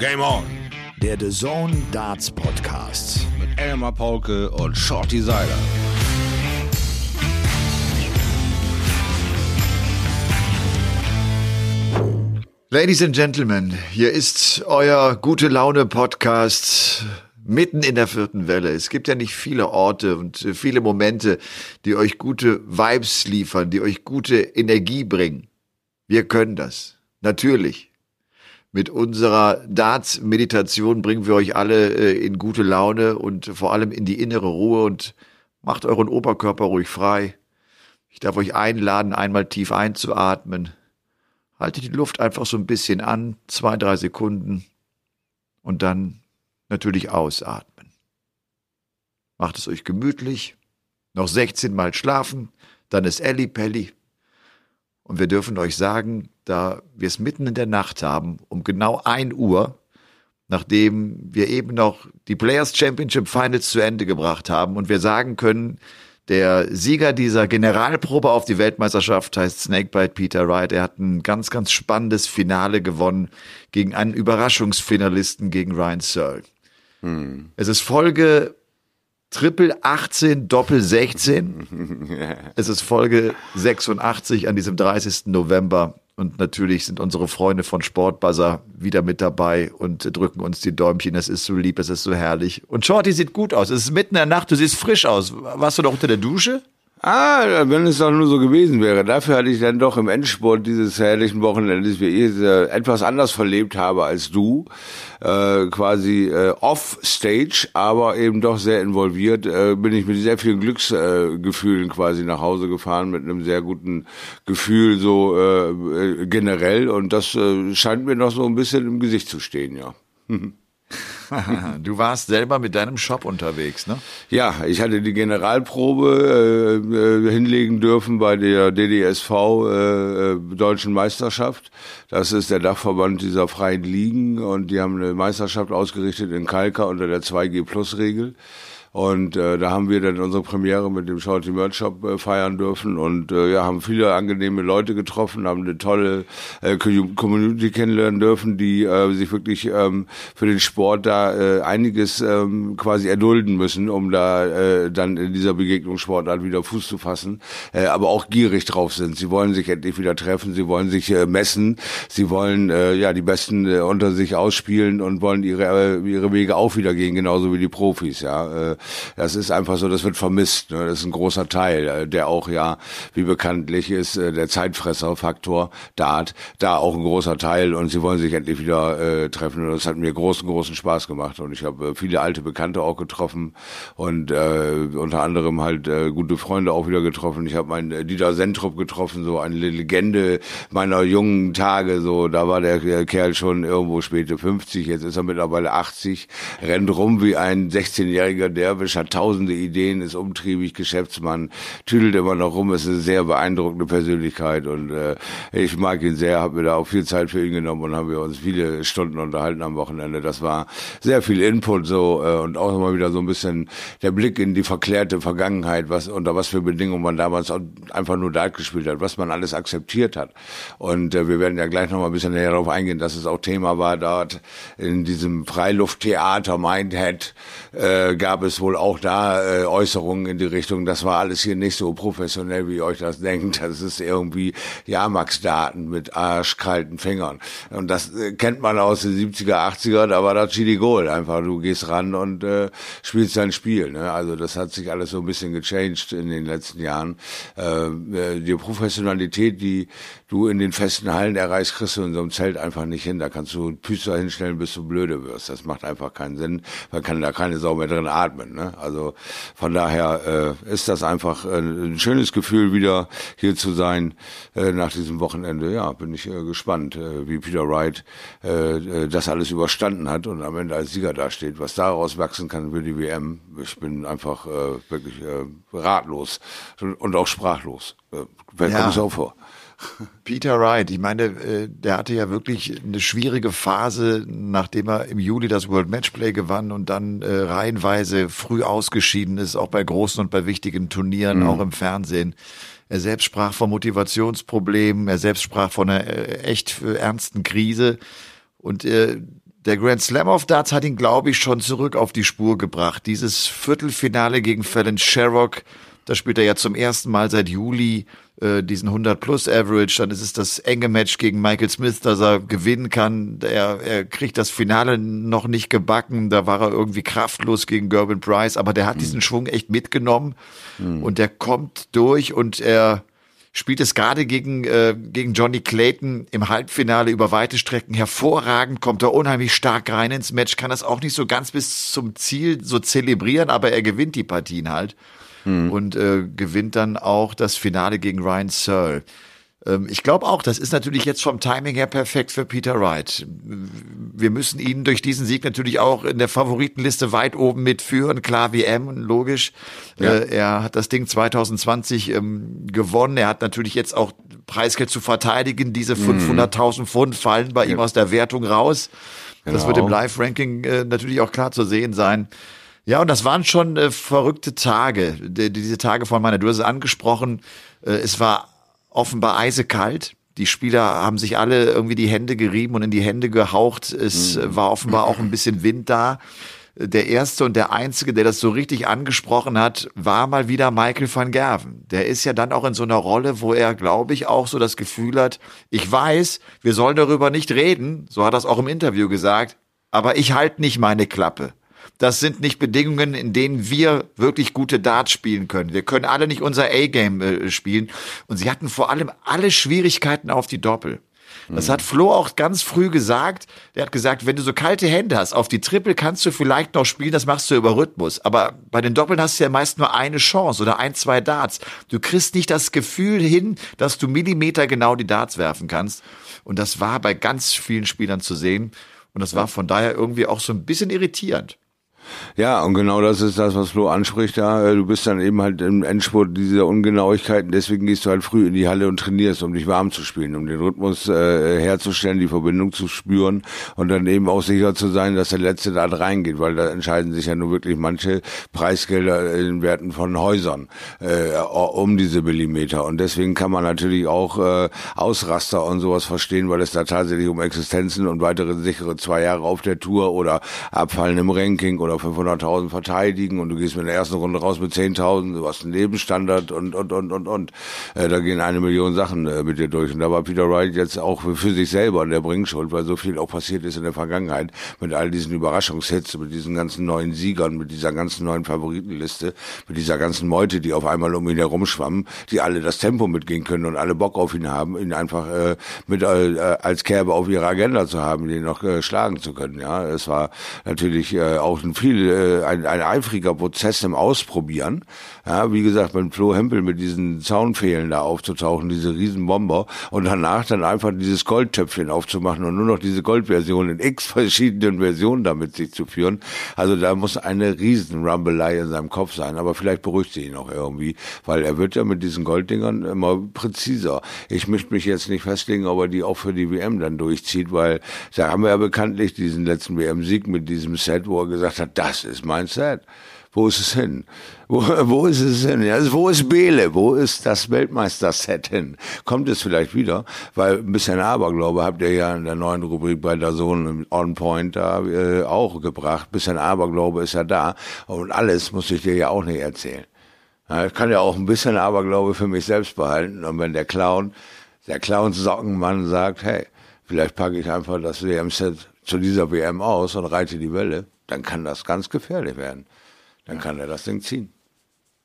Game On. Der The Zone Darts Podcast. Mit Elmar Paulke und Shorty Seiler. Ladies and Gentlemen, hier ist euer gute Laune Podcast mitten in der vierten Welle. Es gibt ja nicht viele Orte und viele Momente, die euch gute Vibes liefern, die euch gute Energie bringen. Wir können das. Natürlich. Mit unserer Darts-Meditation bringen wir euch alle äh, in gute Laune und vor allem in die innere Ruhe und macht euren Oberkörper ruhig frei. Ich darf euch einladen, einmal tief einzuatmen. Haltet die Luft einfach so ein bisschen an, zwei, drei Sekunden und dann natürlich ausatmen. Macht es euch gemütlich, noch 16 Mal schlafen, dann ist Elli Pelli. Und wir dürfen euch sagen, da wir es mitten in der Nacht haben, um genau ein Uhr, nachdem wir eben noch die Players Championship Finals zu Ende gebracht haben und wir sagen können, der Sieger dieser Generalprobe auf die Weltmeisterschaft heißt Snakebite Peter Wright. Er hat ein ganz, ganz spannendes Finale gewonnen gegen einen Überraschungsfinalisten, gegen Ryan Searle. Hm. Es ist Folge Triple 18, Doppel 16. es ist Folge 86 an diesem 30. November. Und natürlich sind unsere Freunde von Sportbuzzer wieder mit dabei und drücken uns die Däumchen. Es ist so lieb, es ist so herrlich. Und Shorty sieht gut aus. Es ist mitten in der Nacht, du siehst frisch aus. Warst du doch unter der Dusche? Ah, wenn es doch nur so gewesen wäre. Dafür hatte ich dann doch im Endsport dieses herrlichen Wochenendes, wie ich es äh, etwas anders verlebt habe als du, äh, quasi äh, off-stage, aber eben doch sehr involviert, äh, bin ich mit sehr vielen Glücksgefühlen äh, quasi nach Hause gefahren, mit einem sehr guten Gefühl so äh, äh, generell und das äh, scheint mir noch so ein bisschen im Gesicht zu stehen, ja. du warst selber mit deinem Shop unterwegs, ne? Ja, ich hatte die Generalprobe äh, äh hinlegen dürfen bei der DDSV äh, äh, Deutschen Meisterschaft. Das ist der Dachverband dieser freien Ligen und die haben eine Meisterschaft ausgerichtet in Kalka unter der 2G Plus Regel. Und äh, da haben wir dann unsere Premiere mit dem Shorty Merch Shop äh, feiern dürfen und äh, ja, haben viele angenehme Leute getroffen, haben eine tolle äh, Community kennenlernen dürfen, die äh, sich wirklich ähm, für den Sport da äh, einiges ähm, quasi erdulden müssen, um da äh, dann in dieser Begegnungssportart wieder Fuß zu fassen, äh, aber auch gierig drauf sind. Sie wollen sich endlich wieder treffen, sie wollen sich äh, messen, sie wollen äh, ja die Besten äh, unter sich ausspielen und wollen ihre äh, ihre Wege auch wieder gehen, genauso wie die Profis, ja. Äh, das ist einfach so, das wird vermisst. Ne? Das ist ein großer Teil, äh, der auch ja, wie bekanntlich ist, äh, der Zeitfresserfaktor Dart, da auch ein großer Teil und sie wollen sich endlich wieder äh, treffen und das hat mir großen, großen Spaß gemacht und ich habe äh, viele alte Bekannte auch getroffen und äh, unter anderem halt äh, gute Freunde auch wieder getroffen. Ich habe meinen Dieter Sentrup getroffen, so eine Legende meiner jungen Tage, so da war der Kerl schon irgendwo späte 50, jetzt ist er mittlerweile 80, rennt rum wie ein 16-Jähriger, der Derwisch hat tausende Ideen, ist umtriebig, Geschäftsmann, tüdelt immer noch rum, ist eine sehr beeindruckende Persönlichkeit und äh, ich mag ihn sehr, habe mir da auch viel Zeit für ihn genommen und haben wir uns viele Stunden unterhalten am Wochenende. Das war sehr viel Input so äh, und auch immer wieder so ein bisschen der Blick in die verklärte Vergangenheit, was unter was für Bedingungen man damals einfach nur Dart gespielt hat, was man alles akzeptiert hat. Und äh, wir werden ja gleich noch mal ein bisschen näher darauf eingehen, dass es auch Thema war dort in diesem Freilufttheater Mindhead äh, gab es wohl auch da äh, Äußerungen in die Richtung, das war alles hier nicht so professionell, wie ihr euch das denkt. Das ist irgendwie Jamax-Daten mit arschkalten Fingern. Und das äh, kennt man aus den 70er, 80er, da war das Chili Gold. Einfach, du gehst ran und äh, spielst dein Spiel. Ne? Also das hat sich alles so ein bisschen gechanged in den letzten Jahren. Äh, äh die Professionalität, die du in den festen Hallen erreichst, kriegst du in so einem Zelt einfach nicht hin. Da kannst du Püster hinstellen, bis du blöde wirst. Das macht einfach keinen Sinn. Man kann da keine Sau mehr drin atmen. Ne? Also von daher äh, ist das einfach äh, ein schönes Gefühl, wieder hier zu sein äh, nach diesem Wochenende. Ja, bin ich äh, gespannt, äh, wie Peter Wright äh, äh, das alles überstanden hat und am Ende als Sieger dasteht. Was daraus wachsen kann für die WM, ich bin einfach äh, wirklich äh, ratlos und auch sprachlos. Äh, kommt es auch vor? Peter Wright, ich meine, äh, der hatte ja wirklich eine schwierige Phase, nachdem er im Juli das World Matchplay gewann und dann äh, reihenweise früh ausgeschieden ist, auch bei großen und bei wichtigen Turnieren, mhm. auch im Fernsehen. Er selbst sprach von Motivationsproblemen, er selbst sprach von einer äh, echt ernsten Krise. Und äh, der Grand Slam of Darts hat ihn, glaube ich, schon zurück auf die Spur gebracht. Dieses Viertelfinale gegen Fallon Sherrock, da spielt er ja zum ersten Mal seit Juli äh, diesen 100 plus Average. Dann ist es das enge Match gegen Michael Smith, dass er gewinnen kann. Er, er kriegt das Finale noch nicht gebacken. Da war er irgendwie kraftlos gegen Gerben Price, aber der hat mhm. diesen Schwung echt mitgenommen mhm. und der kommt durch und er spielt es gerade gegen, äh, gegen Johnny Clayton im Halbfinale über weite Strecken hervorragend, kommt er unheimlich stark rein ins Match, kann das auch nicht so ganz bis zum Ziel so zelebrieren, aber er gewinnt die Partien halt mhm. und äh, gewinnt dann auch das Finale gegen Ryan Searle. Ähm, ich glaube auch, das ist natürlich jetzt vom Timing her perfekt für Peter Wright. Wir müssen ihn durch diesen Sieg natürlich auch in der Favoritenliste weit oben mitführen. Klar, WM, logisch. Ja. Äh, er hat das Ding 2020 ähm, gewonnen. Er hat natürlich jetzt auch Preisgeld zu verteidigen. Diese 500.000 mhm. Pfund fallen bei ja. ihm aus der Wertung raus. Genau. Das wird im Live-Ranking äh, natürlich auch klar zu sehen sein. Ja, und das waren schon äh, verrückte Tage. Die, diese Tage von meiner, du hast es angesprochen. Äh, es war offenbar eisekalt. Die Spieler haben sich alle irgendwie die Hände gerieben und in die Hände gehaucht. Es mhm. war offenbar auch ein bisschen Wind da. Der erste und der einzige, der das so richtig angesprochen hat, war mal wieder Michael van Gerven. Der ist ja dann auch in so einer Rolle, wo er, glaube ich, auch so das Gefühl hat, ich weiß, wir sollen darüber nicht reden, so hat er es auch im Interview gesagt, aber ich halte nicht meine Klappe. Das sind nicht Bedingungen, in denen wir wirklich gute Darts spielen können. Wir können alle nicht unser A-Game äh, spielen. Und sie hatten vor allem alle Schwierigkeiten auf die Doppel. Das hat Flo auch ganz früh gesagt. Der hat gesagt, wenn du so kalte Hände hast, auf die Triple kannst du vielleicht noch spielen, das machst du über Rhythmus. Aber bei den Doppeln hast du ja meist nur eine Chance oder ein, zwei Darts. Du kriegst nicht das Gefühl hin, dass du Millimeter genau die Darts werfen kannst. Und das war bei ganz vielen Spielern zu sehen. Und das war von daher irgendwie auch so ein bisschen irritierend. Ja, und genau das ist das, was Flo anspricht da. Äh, du bist dann eben halt im Endspurt dieser Ungenauigkeiten, deswegen gehst du halt früh in die Halle und trainierst, um dich warm zu spielen, um den Rhythmus äh, herzustellen, die Verbindung zu spüren und dann eben auch sicher zu sein, dass der Letzte da reingeht, weil da entscheiden sich ja nur wirklich manche Preisgelder in Werten von Häusern äh, um diese Millimeter. Und deswegen kann man natürlich auch äh, Ausraster und sowas verstehen, weil es da tatsächlich um Existenzen und weitere sichere zwei Jahre auf der Tour oder Abfallen im Ranking oder 500.000 verteidigen und du gehst mit der ersten Runde raus mit 10.000, du hast einen Lebensstandard und, und, und, und, und. Äh, da gehen eine Million Sachen äh, mit dir durch. Und da war Peter Wright jetzt auch für, sich selber in der Bringschuld, weil so viel auch passiert ist in der Vergangenheit mit all diesen Überraschungshits, mit diesen ganzen neuen Siegern, mit dieser ganzen neuen Favoritenliste, mit dieser ganzen Meute, die auf einmal um ihn herumschwammen, die alle das Tempo mitgehen können und alle Bock auf ihn haben, ihn einfach äh, mit äh, als Kerbe auf ihrer Agenda zu haben, den noch äh, schlagen zu können. Ja, es war natürlich äh, auch ein viel äh, ein, ein eifriger Prozess im Ausprobieren. Ja, wie gesagt, mit Flo Hempel mit diesen Zaunfehlen da aufzutauchen, diese Riesenbomber und danach dann einfach dieses Goldtöpfchen aufzumachen und nur noch diese Goldversion in x verschiedenen Versionen damit sich zu führen. Also da muss eine Riesen-Rumbelei in seinem Kopf sein, aber vielleicht beruhigt sie ihn auch irgendwie, weil er wird ja mit diesen Golddingern immer präziser. Ich möchte mich jetzt nicht festlegen, ob er die auch für die WM dann durchzieht, weil da haben wir ja bekanntlich diesen letzten WM-Sieg mit diesem Set, wo er gesagt hat, das ist mein Set. Wo ist es hin? Wo, wo ist es hin? Ja, wo ist Bele? Wo ist das Weltmeister-Set hin? Kommt es vielleicht wieder? Weil ein bisschen Aberglaube habt ihr ja in der neuen Rubrik bei der Sohn On Point da äh, auch gebracht. Ein bisschen Aberglaube ist ja da. Und alles muss ich dir ja auch nicht erzählen. Ja, ich kann ja auch ein bisschen Aberglaube für mich selbst behalten. Und wenn der Clown, der Clown-Sockenmann sagt, hey, vielleicht packe ich einfach das WM-Set zu dieser WM aus und reite die Welle, dann kann das ganz gefährlich werden. Dann kann er das Ding ziehen.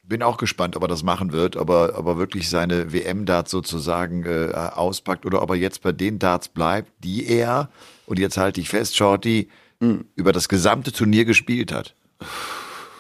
Bin auch gespannt, ob er das machen wird, ob er, ob er wirklich seine WM-Darts sozusagen äh, auspackt oder ob er jetzt bei den Darts bleibt, die er, und jetzt halte ich fest, Shorty, mhm. über das gesamte Turnier gespielt hat.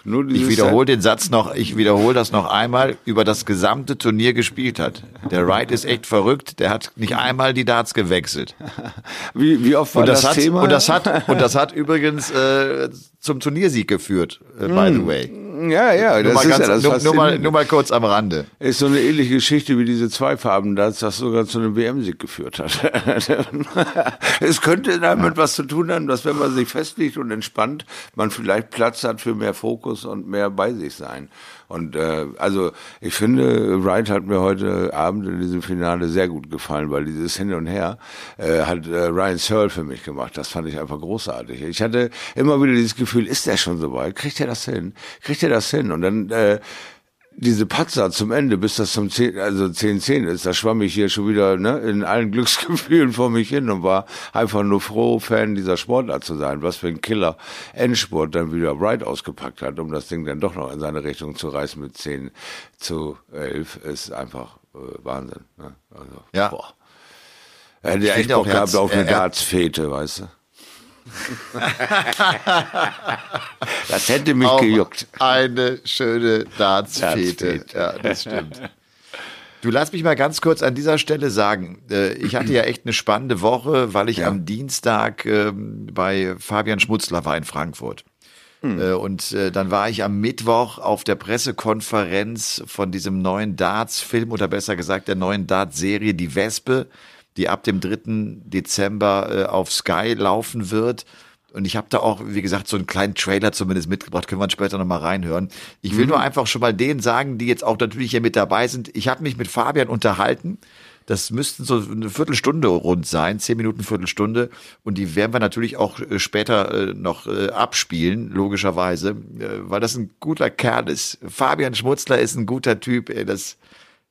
Ich wiederhole den Satz noch, ich wiederhole das noch einmal, über das gesamte Turnier gespielt hat. Der Wright ist echt verrückt, der hat nicht einmal die Darts gewechselt. Wie, wie oft war und das, das hat, Thema? Und das hat, und das hat übrigens äh, zum Turniersieg geführt, äh, by the hm. way. Ja, ja, das ist ganz, ja das nur, nur, mal, nur mal kurz am Rande. Ist so eine ähnliche Geschichte wie diese zwei Farben, das das sogar zu einem WM-Sieg geführt hat. es könnte damit was zu tun haben, dass wenn man sich festlegt und entspannt, man vielleicht Platz hat für mehr Fokus und mehr bei sich sein. Und äh, also ich finde, Wright hat mir heute Abend in diesem Finale sehr gut gefallen, weil dieses Hin und Her äh, hat äh, Ryan Searle für mich gemacht. Das fand ich einfach großartig. Ich hatte immer wieder dieses Gefühl, ist der schon so weit? Kriegt er das hin? Kriegt er das hin? Und dann äh, diese Patzer zum Ende, bis das zum 10, also 10, 10 ist, da schwamm ich hier schon wieder ne, in allen Glücksgefühlen vor mich hin und war einfach nur froh, Fan dieser Sportart zu sein. Was für ein Killer Endsport dann wieder Wright ausgepackt hat, um das Ding dann doch noch in seine Richtung zu reißen mit 10 zu 11, ist einfach äh, Wahnsinn. Ne? Also, ja. Boah. Er hätte echt Bock gehabt auf eine Dartsfete, weißt du? das hätte mich Auch gejuckt. Eine schöne Dartsfete. Ja, das stimmt. Du lass mich mal ganz kurz an dieser Stelle sagen, äh, ich hatte ja echt eine spannende Woche, weil ich ja. am Dienstag ähm, bei Fabian Schmutzler war in Frankfurt. Hm. Äh, und äh, dann war ich am Mittwoch auf der Pressekonferenz von diesem neuen Darts-Film oder besser gesagt der neuen Darts-Serie Die Wespe die ab dem 3. Dezember äh, auf Sky laufen wird. Und ich habe da auch, wie gesagt, so einen kleinen Trailer zumindest mitgebracht. Können wir später nochmal reinhören. Ich will mhm. nur einfach schon mal denen sagen, die jetzt auch natürlich hier mit dabei sind. Ich habe mich mit Fabian unterhalten. Das müssten so eine Viertelstunde rund sein, zehn Minuten, Viertelstunde. Und die werden wir natürlich auch äh, später äh, noch äh, abspielen, logischerweise, weil das ein guter Kerl ist. Fabian Schmutzler ist ein guter Typ. Das,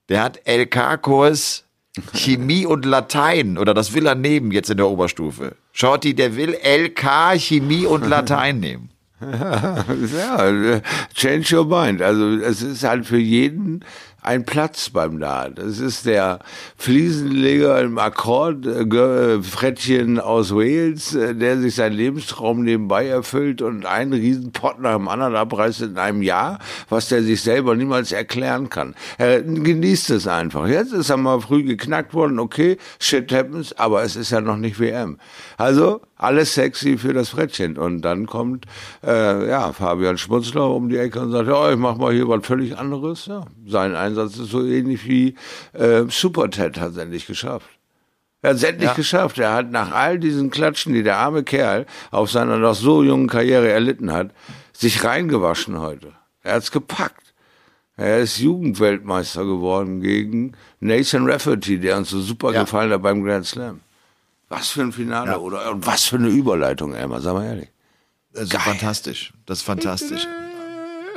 der hat LK-Kurs Chemie und Latein oder das will er nehmen jetzt in der Oberstufe. Shorty, der will LK Chemie und Latein nehmen. ja, change your mind. Also es ist halt für jeden ein Platz beim Dart. Es ist der Fliesenleger im Akkord, äh, Frettchen aus Wales, äh, der sich seinen Lebenstraum nebenbei erfüllt und einen Riesenpott nach dem anderen abreißt in einem Jahr, was der sich selber niemals erklären kann. Er genießt es einfach. Jetzt ist er mal früh geknackt worden, okay, shit happens, aber es ist ja noch nicht WM. Also alles sexy für das Frettchen. Und dann kommt äh, ja Fabian Schmutzler um die Ecke und sagt, ja, ich mach mal hier was völlig anderes. Ja, sein Einsatz ist so ähnlich wie äh, Super Ted hat es endlich geschafft. Er hat es endlich ja. geschafft. Er hat nach all diesen Klatschen, die der arme Kerl auf seiner noch so jungen Karriere erlitten hat, sich reingewaschen heute. Er hat's gepackt. Er ist Jugendweltmeister geworden gegen Nathan Rafferty, der uns so super ja. gefallen hat beim Grand Slam. Was für ein Finale ja. oder und was für eine Überleitung, Emma, sag mal ehrlich. Also Geil. fantastisch. Das ist fantastisch.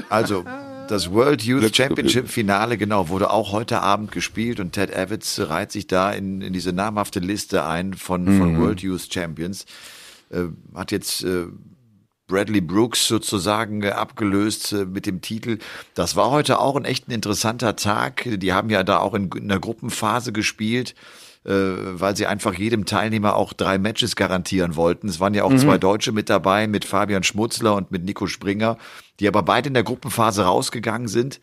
Also, das World Youth Championship Finale, genau, wurde auch heute Abend gespielt und Ted Evans reiht sich da in, in diese namhafte Liste ein von, mhm. von World Youth Champions. Äh, hat jetzt äh, Bradley Brooks sozusagen abgelöst äh, mit dem Titel. Das war heute auch ein echt ein interessanter Tag. Die haben ja da auch in, in der Gruppenphase gespielt weil sie einfach jedem Teilnehmer auch drei Matches garantieren wollten. Es waren ja auch mhm. zwei Deutsche mit dabei, mit Fabian Schmutzler und mit Nico Springer, die aber beide in der Gruppenphase rausgegangen sind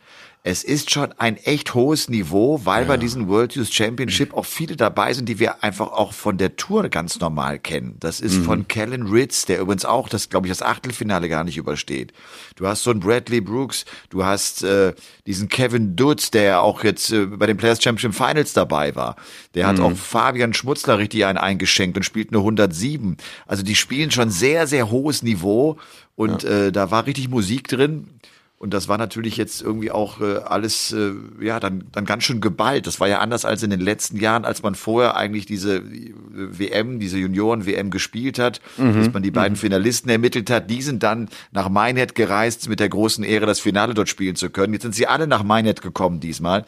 es ist schon ein echt hohes Niveau, weil ja. bei diesem World Youth Championship auch viele dabei sind, die wir einfach auch von der Tour ganz normal kennen. Das ist mhm. von Kellen Ritz, der übrigens auch das, glaube ich, das Achtelfinale gar nicht übersteht. Du hast so einen Bradley Brooks, du hast äh, diesen Kevin Dutz, der auch jetzt äh, bei den Players Championship Finals dabei war. Der hat mhm. auch Fabian Schmutzler richtig einen eingeschenkt und spielt nur 107. Also die spielen schon sehr, sehr hohes Niveau und ja. äh, da war richtig Musik drin. Und das war natürlich jetzt irgendwie auch äh, alles, äh, ja, dann, dann ganz schön geballt. Das war ja anders als in den letzten Jahren, als man vorher eigentlich diese äh, WM, diese Junioren-WM gespielt hat, mhm. dass man die beiden mhm. Finalisten ermittelt hat. Die sind dann nach Minehead gereist mit der großen Ehre, das Finale dort spielen zu können. Jetzt sind sie alle nach Minehead gekommen diesmal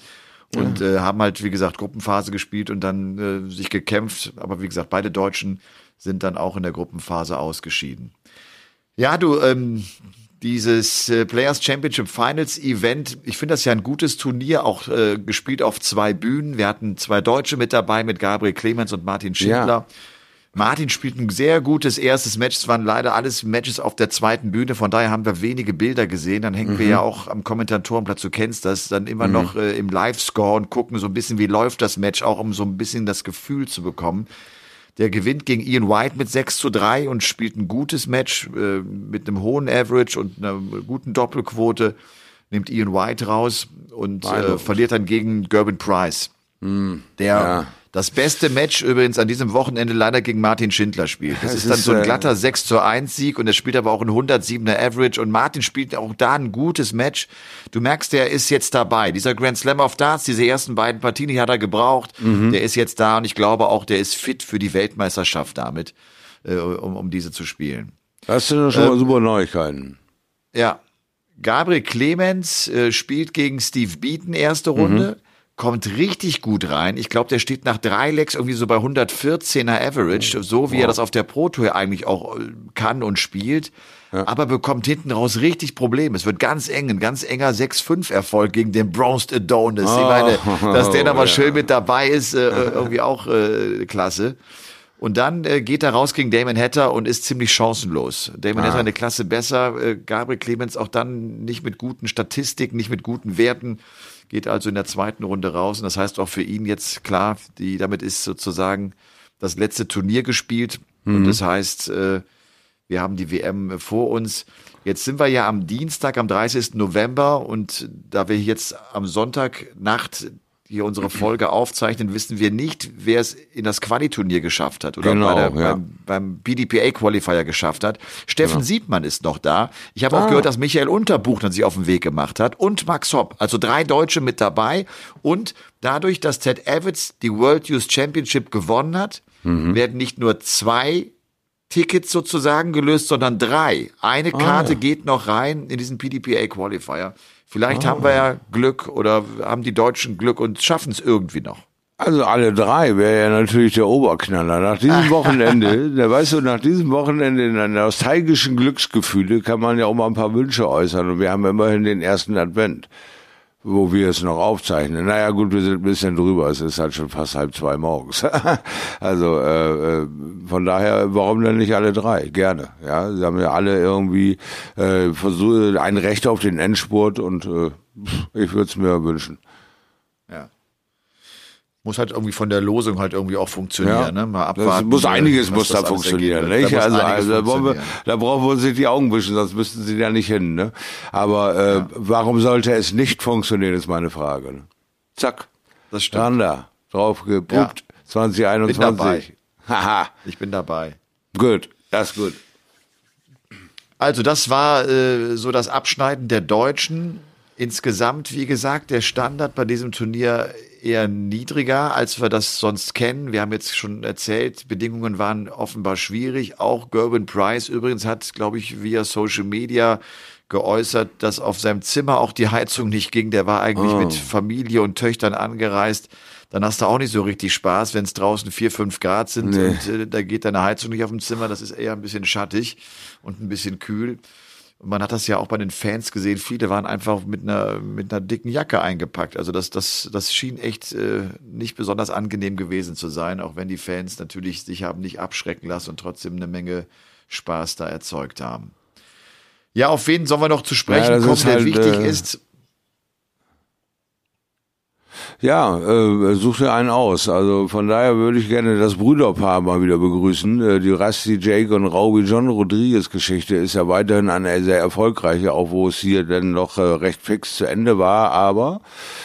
und ja. äh, haben halt, wie gesagt, Gruppenphase gespielt und dann äh, sich gekämpft. Aber wie gesagt, beide Deutschen sind dann auch in der Gruppenphase ausgeschieden. Ja, du, ähm, dieses äh, Players Championship Finals Event, ich finde das ja ein gutes Turnier, auch äh, gespielt auf zwei Bühnen. Wir hatten zwei Deutsche mit dabei, mit Gabriel Clemens und Martin Schindler. Ja. Martin spielt ein sehr gutes erstes Match. Es waren leider alles Matches auf der zweiten Bühne, von daher haben wir wenige Bilder gesehen. Dann hängen mhm. wir ja auch am Kommentatorenplatz, du kennst das, dann immer mhm. noch äh, im Live-Score und gucken so ein bisschen, wie läuft das Match, auch um so ein bisschen das Gefühl zu bekommen. Der gewinnt gegen Ian White mit 6 zu 3 und spielt ein gutes Match äh, mit einem hohen Average und einer guten Doppelquote. Nimmt Ian White raus und äh, verliert dann gegen Gerben Price. Mm, der, ja. Das beste Match übrigens an diesem Wochenende leider gegen Martin Schindler spielt. Das Es ist dann so ein äh, glatter 6 zu 1 Sieg und er spielt aber auch ein 107er Average und Martin spielt auch da ein gutes Match. Du merkst, der ist jetzt dabei. Dieser Grand Slam of Darts, diese ersten beiden Partien, die hat er gebraucht. Mhm. Der ist jetzt da und ich glaube auch, der ist fit für die Weltmeisterschaft damit, äh, um, um diese zu spielen. Das sind schon Ähm, mal super Neuigkeiten. Ja. Gabriel Clemens äh, spielt gegen Steve Beaton erste Runde. Kommt richtig gut rein. Ich glaube, der steht nach drei Lecks irgendwie so bei 114er Average, so wie er das auf der Pro Tour eigentlich auch äh, kann und spielt. Aber bekommt hinten raus richtig Probleme. Es wird ganz eng, ein ganz enger 6-5-Erfolg gegen den Bronzed Adonis. Ich meine, dass der da mal ja. schön mit dabei ist, äh, irgendwie auch äh, klasse. Und dann äh, geht er raus gegen Damon Hatter und ist ziemlich chancenlos. Damon Hatter eine Klasse besser, äh, Gabriel Clemens auch dann nicht mit guten Statistiken, nicht mit guten Werten, geht also in der zweiten Runde raus. Und das heißt auch für ihn jetzt klar, die, damit ist sozusagen das letzte Turnier gespielt. Und das heißt, äh, wir haben die WM vor uns. Jetzt sind wir ja am Dienstag, am 30. November und da wir jetzt am Sonntagnacht hier unsere Folge aufzeichnen, wissen wir nicht, wer es in das Quali-Turnier geschafft hat oder Genau, der, ja. beim, beim BDPA-Qualifier geschafft hat. Steffen Siebmann ist noch da. Ich habe auch Ah. gehört, dass Michael Unterbuchner sich auf den Weg gemacht hat und Max Hopp. Also drei Deutsche mit dabei. Und dadurch, dass Ted Evans die World Youth Championship gewonnen hat, Mhm. werden nicht nur zwei Tickets sozusagen gelöst, sondern drei. Eine Ah, Karte geht noch rein in diesen PDPA Qualifier. Vielleicht haben wir ja Glück oder haben die Deutschen Glück und schaffen es irgendwie noch. Also alle drei wäre ja natürlich der Oberknaller. Nach diesem Wochenende, da weißt du, nach diesem Wochenende in einer nostalgischen Glücksgefühle kann man ja auch mal ein paar Wünsche äußern. Und wir haben immerhin den ersten Advent, wo wir es noch aufzeichnen. Naja gut, wir sind ein bisschen drüber. Es ist halt schon fast halb zwei morgens. also äh, äh, von daher, warum denn nicht alle drei? Gerne. Ja, sie haben ja alle irgendwie äh, versucht, ein Recht auf den Endspurt und äh, ich würde es mir wünschen. Ja. Muss halt irgendwie von der Losung halt irgendwie auch funktionieren, Ja. ne? Mal Das abwarten. muss einiges was muss da funktionieren, nicht? Da Also, einiges also da, wollen wir, da brauchen wir uns nicht die Augen wischen, sonst müssten sie da nicht hin, ne? Aber äh, warum sollte es nicht funktionieren, ist meine Frage. Ne? Zack, Das stimmt. dran da, drauf gepuppt, Ja. Bin dabei. 2021. Haha, Ich bin dabei. gut, das ist gut. Also das war äh, so das Abschneiden der Deutschen. Insgesamt, wie gesagt, der Standard bei diesem Turnier eher niedriger, als wir das sonst kennen. Wir haben jetzt schon erzählt, Bedingungen waren offenbar schwierig. Auch Gerben Price übrigens hat, glaube ich, via Social Media geäußert, dass auf seinem Zimmer auch die Heizung nicht ging. Der war eigentlich mit Familie und Töchtern angereist. Dann hast du auch nicht so richtig Spaß, wenn es draußen vier, fünf Grad sind Nee. und äh, da geht deine Heizung nicht auf dem Zimmer. Das ist eher ein bisschen schattig und ein bisschen kühl. Man hat das ja auch bei den Fans gesehen. Viele waren einfach mit einer, mit einer dicken Jacke eingepackt. Also das, das, das schien echt äh, nicht besonders angenehm gewesen zu sein, auch wenn die Fans natürlich sich haben nicht abschrecken lassen und trotzdem eine Menge Spaß da erzeugt haben. Ja, auf wen sollen wir noch zu sprechen das kommen, der halt, wichtig äh, ist? Ja, äh, such dir einen aus. Also von daher würde ich gerne das Brüderpaar mal wieder begrüßen. Äh, die Rusty Jake und Rauby John Rodriguez Geschichte ist ja weiterhin eine sehr erfolgreiche, auch wo es hier dann noch äh, recht fix zu Ende war. Aber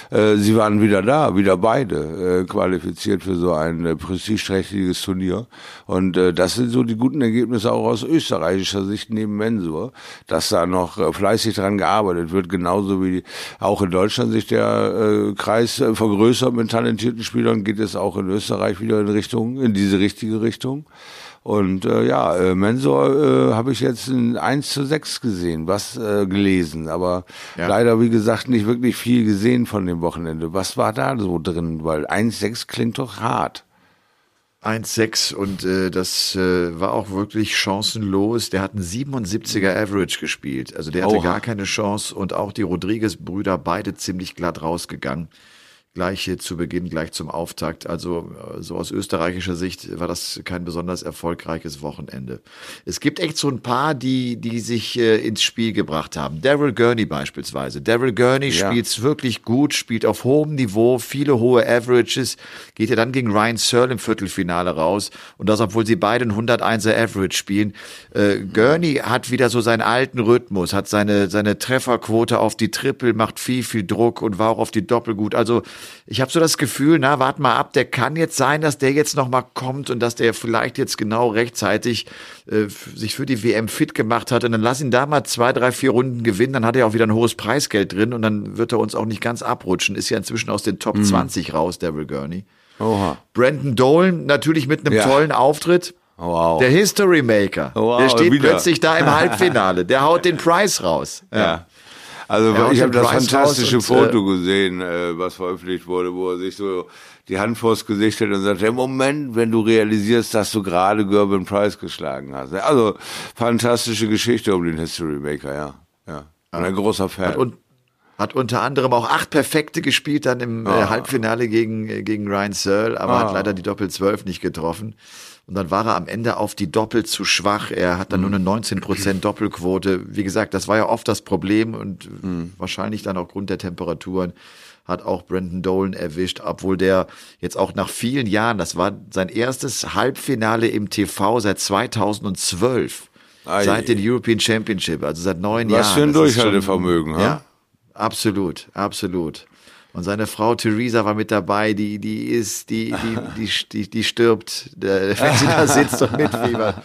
äh, sie waren wieder da, wieder beide äh, qualifiziert für so ein äh, prestigeträchtiges Turnier. Und äh, das sind so die guten Ergebnisse auch aus österreichischer Sicht neben Mensur, dass da noch äh, fleißig dran gearbeitet wird, genauso wie auch in Deutschland sich der äh, Kreis vergrößert mit talentierten Spielern, geht es auch in Österreich wieder in Richtung, in diese richtige Richtung. Und äh, ja, äh, Mensor äh, habe ich jetzt in 1 zu 6 gesehen, was äh, gelesen, aber Ja. leider, wie gesagt, nicht wirklich viel gesehen von dem Wochenende. Was war da so drin? Weil 1-6 klingt doch hart. 1,6 und äh, das äh, war auch wirklich chancenlos. Der hat einen 77er Average gespielt. Also der hatte Oha. gar keine Chance und auch die Rodriguez-Brüder beide ziemlich glatt rausgegangen. Gleich hier zu Beginn, gleich zum Auftakt. Also äh, so aus österreichischer Sicht war das kein besonders erfolgreiches Wochenende. Es gibt echt so ein paar, die, die sich äh, ins Spiel gebracht haben. Daryl Gurney beispielsweise. Daryl Gurney Ja. spielt wirklich gut, spielt auf hohem Niveau, viele hohe Averages, geht ja dann gegen Ryan Searle im Viertelfinale raus und das, obwohl sie beide einen 101er Average spielen. Äh, Gurney hat wieder so seinen alten Rhythmus, hat seine, seine Trefferquote auf die Triple, macht viel, viel Druck und war auch auf die Doppel gut. Also ich habe so das Gefühl, na, warte mal ab, der kann jetzt sein, dass der jetzt nochmal kommt und dass der vielleicht jetzt genau rechtzeitig äh, sich für die WM fit gemacht hat. Und dann lass ihn da mal zwei, drei, vier Runden gewinnen, dann hat er auch wieder ein hohes Preisgeld drin und dann wird er uns auch nicht ganz abrutschen. Ist ja inzwischen aus den Top mhm. 20 raus, Daryl Gurney. Oha. Brandon Dolan natürlich mit einem ja. tollen Auftritt. Wow. Der History Maker. Wow, der steht wieder. plötzlich da im Halbfinale. Der haut den Preis raus. Ja. ja. Also ich habe das fantastische und, Foto äh, gesehen, äh, was veröffentlicht wurde, wo er sich so die Hand vors Gesicht hält und sagt, im Moment, wenn du realisierst, dass du gerade Gerben Price geschlagen hast. Also fantastische Geschichte um den History Maker, ja. ja. Und ein großer Fan. Und, hat unter anderem auch acht Perfekte gespielt dann im oh. Halbfinale gegen, äh, gegen Ryan Searle, aber oh. hat leider die Doppel-12 nicht getroffen. Und dann war er am Ende auf die Doppel zu schwach. Er hat dann mhm. nur eine 19% Doppelquote. Wie gesagt, das war ja oft das Problem und mhm. wahrscheinlich dann aufgrund der Temperaturen hat auch Brandon Dolan erwischt, obwohl der jetzt auch nach vielen Jahren, das war sein erstes Halbfinale im TV seit 2012. Ei. Seit den European Championship, also seit neun Was Jahren. Was für ein Durchhaltevermögen, ja? Absolut, absolut. Und seine Frau Theresa war mit dabei, die, die ist, die, die, die, die, die stirbt, wenn sie da sitzt und mitfiebert.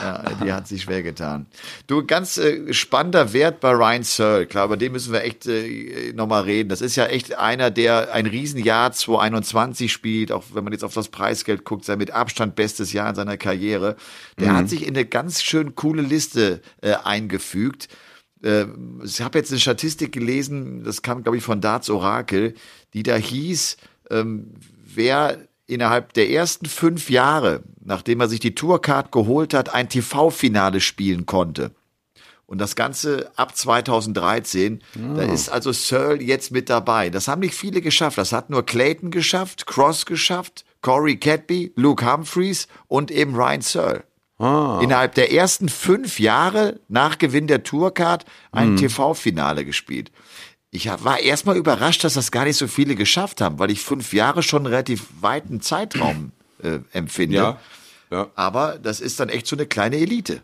Ja, die hat sich schwer getan. Du, ganz äh, spannender Wert bei Ryan Searle. Klar, über den müssen wir echt äh, nochmal reden. Das ist ja echt einer, der ein Riesenjahr 2021 spielt, auch wenn man jetzt auf das Preisgeld guckt, sein mit Abstand bestes Jahr in seiner Karriere. Der mhm. hat sich in eine ganz schön coole Liste äh, eingefügt äh, ich habe jetzt eine Statistik gelesen, das kam, glaube ich, von Darts Orakel, die da hieß, ähm, wer innerhalb der ersten fünf Jahre, nachdem er sich die Tourcard geholt hat, ein TV-Finale spielen konnte. Und das Ganze ab 2013. Oh. Da ah. ist also Searle jetzt mit dabei. Das haben nicht viele geschafft. Das hat nur Clayton geschafft, Cross geschafft, Corey Cadby, Luke Humphreys und eben Ryan Searle. Ah. Innerhalb der ersten fünf Jahre nach Gewinn der Tourcard ein hm. TV-Finale gespielt. Ich war erstmal überrascht, dass das gar nicht so viele geschafft haben, weil ich fünf Jahre schon einen relativ weiten Zeitraum äh, empfinde. Ja, ja. Aber das ist dann echt so eine kleine Elite.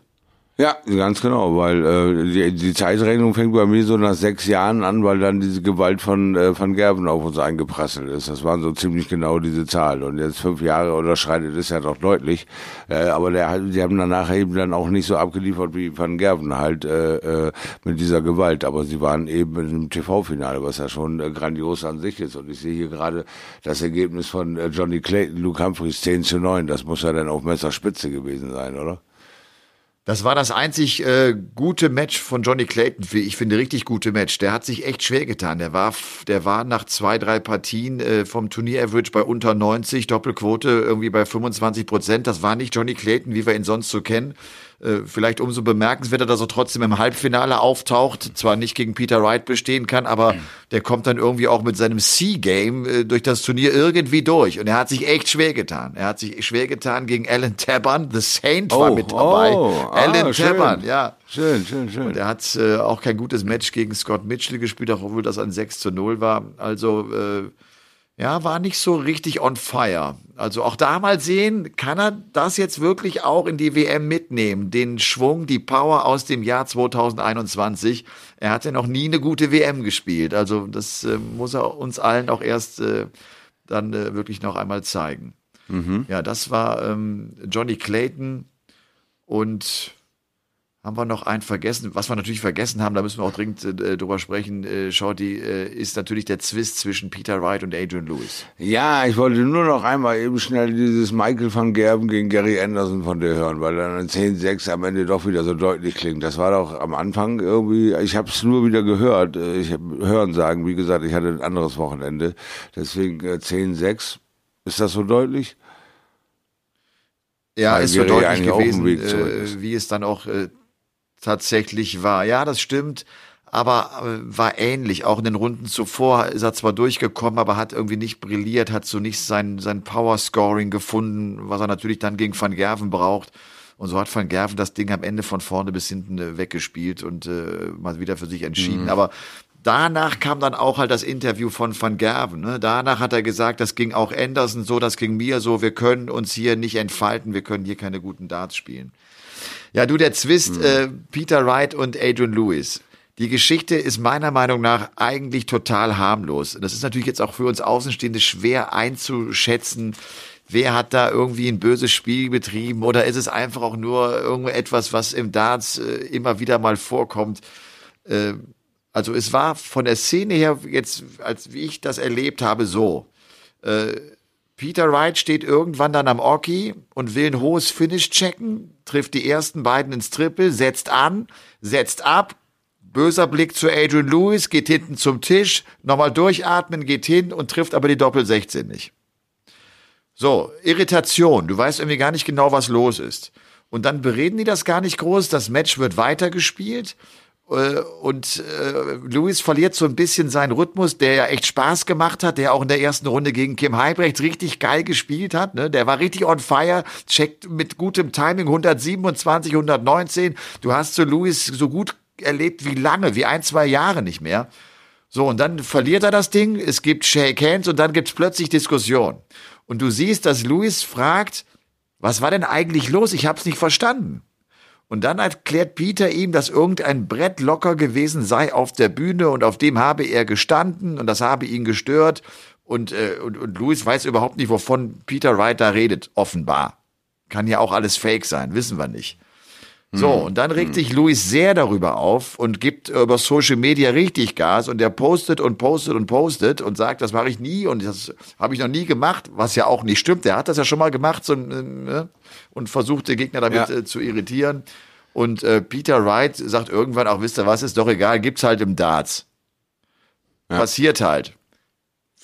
Ja, ganz genau, weil äh, die, die Zeitrechnung fängt bei mir so nach sechs Jahren an, weil dann diese Gewalt von äh, Van Gerben auf uns eingeprasselt ist. Das waren so ziemlich genau diese Zahl. Und jetzt fünf Jahre unterschreitet es ja doch deutlich. Äh, aber der, die haben danach eben dann auch nicht so abgeliefert wie Van Gerben halt äh, äh, mit dieser Gewalt. Aber sie waren eben im TV-Finale, was ja schon äh, grandios an sich ist. Und ich sehe hier gerade das Ergebnis von äh, Johnny Clayton, Luke Humphreys 10 zu 9. Das muss ja dann auf Messerspitze gewesen sein, oder? Das war das einzig äh, gute Match von Johnny Clayton. Ich finde richtig gute Match. Der hat sich echt schwer getan. Der war, der war nach zwei, drei Partien äh, vom Turnier-Average bei unter 90, Doppelquote irgendwie bei 25 Prozent. Das war nicht Johnny Clayton, wie wir ihn sonst so kennen. Äh, vielleicht umso bemerkenswerter, dass er trotzdem im Halbfinale auftaucht, zwar nicht gegen Peter Wright bestehen kann, aber der kommt dann irgendwie auch mit seinem C-Game äh, durch das Turnier irgendwie durch. Und er hat sich echt schwer getan. Er hat sich schwer getan gegen Alan Tabern. The Saint war oh, mit dabei. Oh, Alan ah, Tabern, ja. Schön, schön, schön. Und er hat äh, auch kein gutes Match gegen Scott Mitchell gespielt, obwohl das ein 6 zu 0 war. Also, äh, ja, war nicht so richtig on fire. Also auch da mal sehen, kann er das jetzt wirklich auch in die WM mitnehmen? Den Schwung, die Power aus dem Jahr 2021. Er hat ja noch nie eine gute WM gespielt. Also das äh, muss er uns allen auch erst äh, dann äh, wirklich noch einmal zeigen. Mhm. Ja, das war ähm, Johnny Clayton und haben wir noch einen vergessen? Was wir natürlich vergessen haben, da müssen wir auch dringend äh, drüber sprechen, äh, Shorty, äh, ist natürlich der Zwist zwischen Peter Wright und Adrian Lewis. Ja, ich wollte nur noch einmal eben schnell dieses Michael van Gerben gegen Gary Anderson von dir hören, weil dann ein 10-6 am Ende doch wieder so deutlich klingt. Das war doch am Anfang irgendwie, ich habe es nur wieder gehört, äh, ich habe hören sagen, wie gesagt, ich hatte ein anderes Wochenende, deswegen äh, 10-6. Ist das so deutlich? Ja, Weil ist so deutlich gewesen, äh, wie es dann auch äh, tatsächlich war. Ja, das stimmt, aber äh, war ähnlich. Auch in den Runden zuvor ist er zwar durchgekommen, aber hat irgendwie nicht brilliert, hat so nicht sein, sein Power-Scoring gefunden, was er natürlich dann gegen Van Gerven braucht. Und so hat Van Gerven das Ding am Ende von vorne bis hinten äh, weggespielt und äh, mal wieder für sich entschieden. Mhm. Aber danach kam dann auch halt das Interview von Van Gerven. Ne? Danach hat er gesagt, das ging auch Anderson so, das ging mir so, wir können uns hier nicht entfalten, wir können hier keine guten Darts spielen. Ja, du, der Zwist, mhm. äh, Peter Wright und Adrian Lewis. Die Geschichte ist meiner Meinung nach eigentlich total harmlos. Das ist natürlich jetzt auch für uns Außenstehende schwer einzuschätzen. Wer hat da irgendwie ein böses Spiel betrieben oder ist es einfach auch nur irgendetwas, was im Darts äh, immer wieder mal vorkommt? Äh, also es war von der Szene her jetzt, als wie ich das erlebt habe, so. Äh, Peter Wright steht irgendwann dann am Oki und will ein hohes Finish checken, trifft die ersten beiden ins Triple, setzt an, setzt ab, böser Blick zu Adrian Lewis, geht hinten zum Tisch, nochmal durchatmen, geht hin und trifft aber die Doppel 16 nicht. So, Irritation, du weißt irgendwie gar nicht genau, was los ist. Und dann bereden die das gar nicht groß, das Match wird weitergespielt und äh, Luis verliert so ein bisschen seinen Rhythmus, der ja echt Spaß gemacht hat, der auch in der ersten Runde gegen Kim Heibrecht richtig geil gespielt hat. Ne? Der war richtig on fire, checkt mit gutem Timing 127, 119. Du hast so Luis so gut erlebt wie lange, wie ein, zwei Jahre nicht mehr. So, und dann verliert er das Ding, es gibt Shake Hands und dann gibt's plötzlich Diskussion. Und du siehst, dass Luis fragt, was war denn eigentlich los? Ich hab's nicht verstanden. Und dann erklärt Peter ihm, dass irgendein Brett locker gewesen sei auf der Bühne und auf dem habe er gestanden und das habe ihn gestört. Und, äh, und, und Louis weiß überhaupt nicht, wovon Peter Wright da redet, offenbar. Kann ja auch alles fake sein, wissen wir nicht. So, mhm. und dann regt sich Luis sehr darüber auf und gibt über Social Media richtig Gas und er postet und postet und postet und sagt, das mache ich nie und das habe ich noch nie gemacht, was ja auch nicht stimmt. Er hat das ja schon mal gemacht so, äh, und versucht, den Gegner damit ja. äh, zu irritieren. Und äh, Peter Wright sagt irgendwann auch, wisst ihr was, ist doch egal, gibt's halt im Darts. Ja. Passiert halt.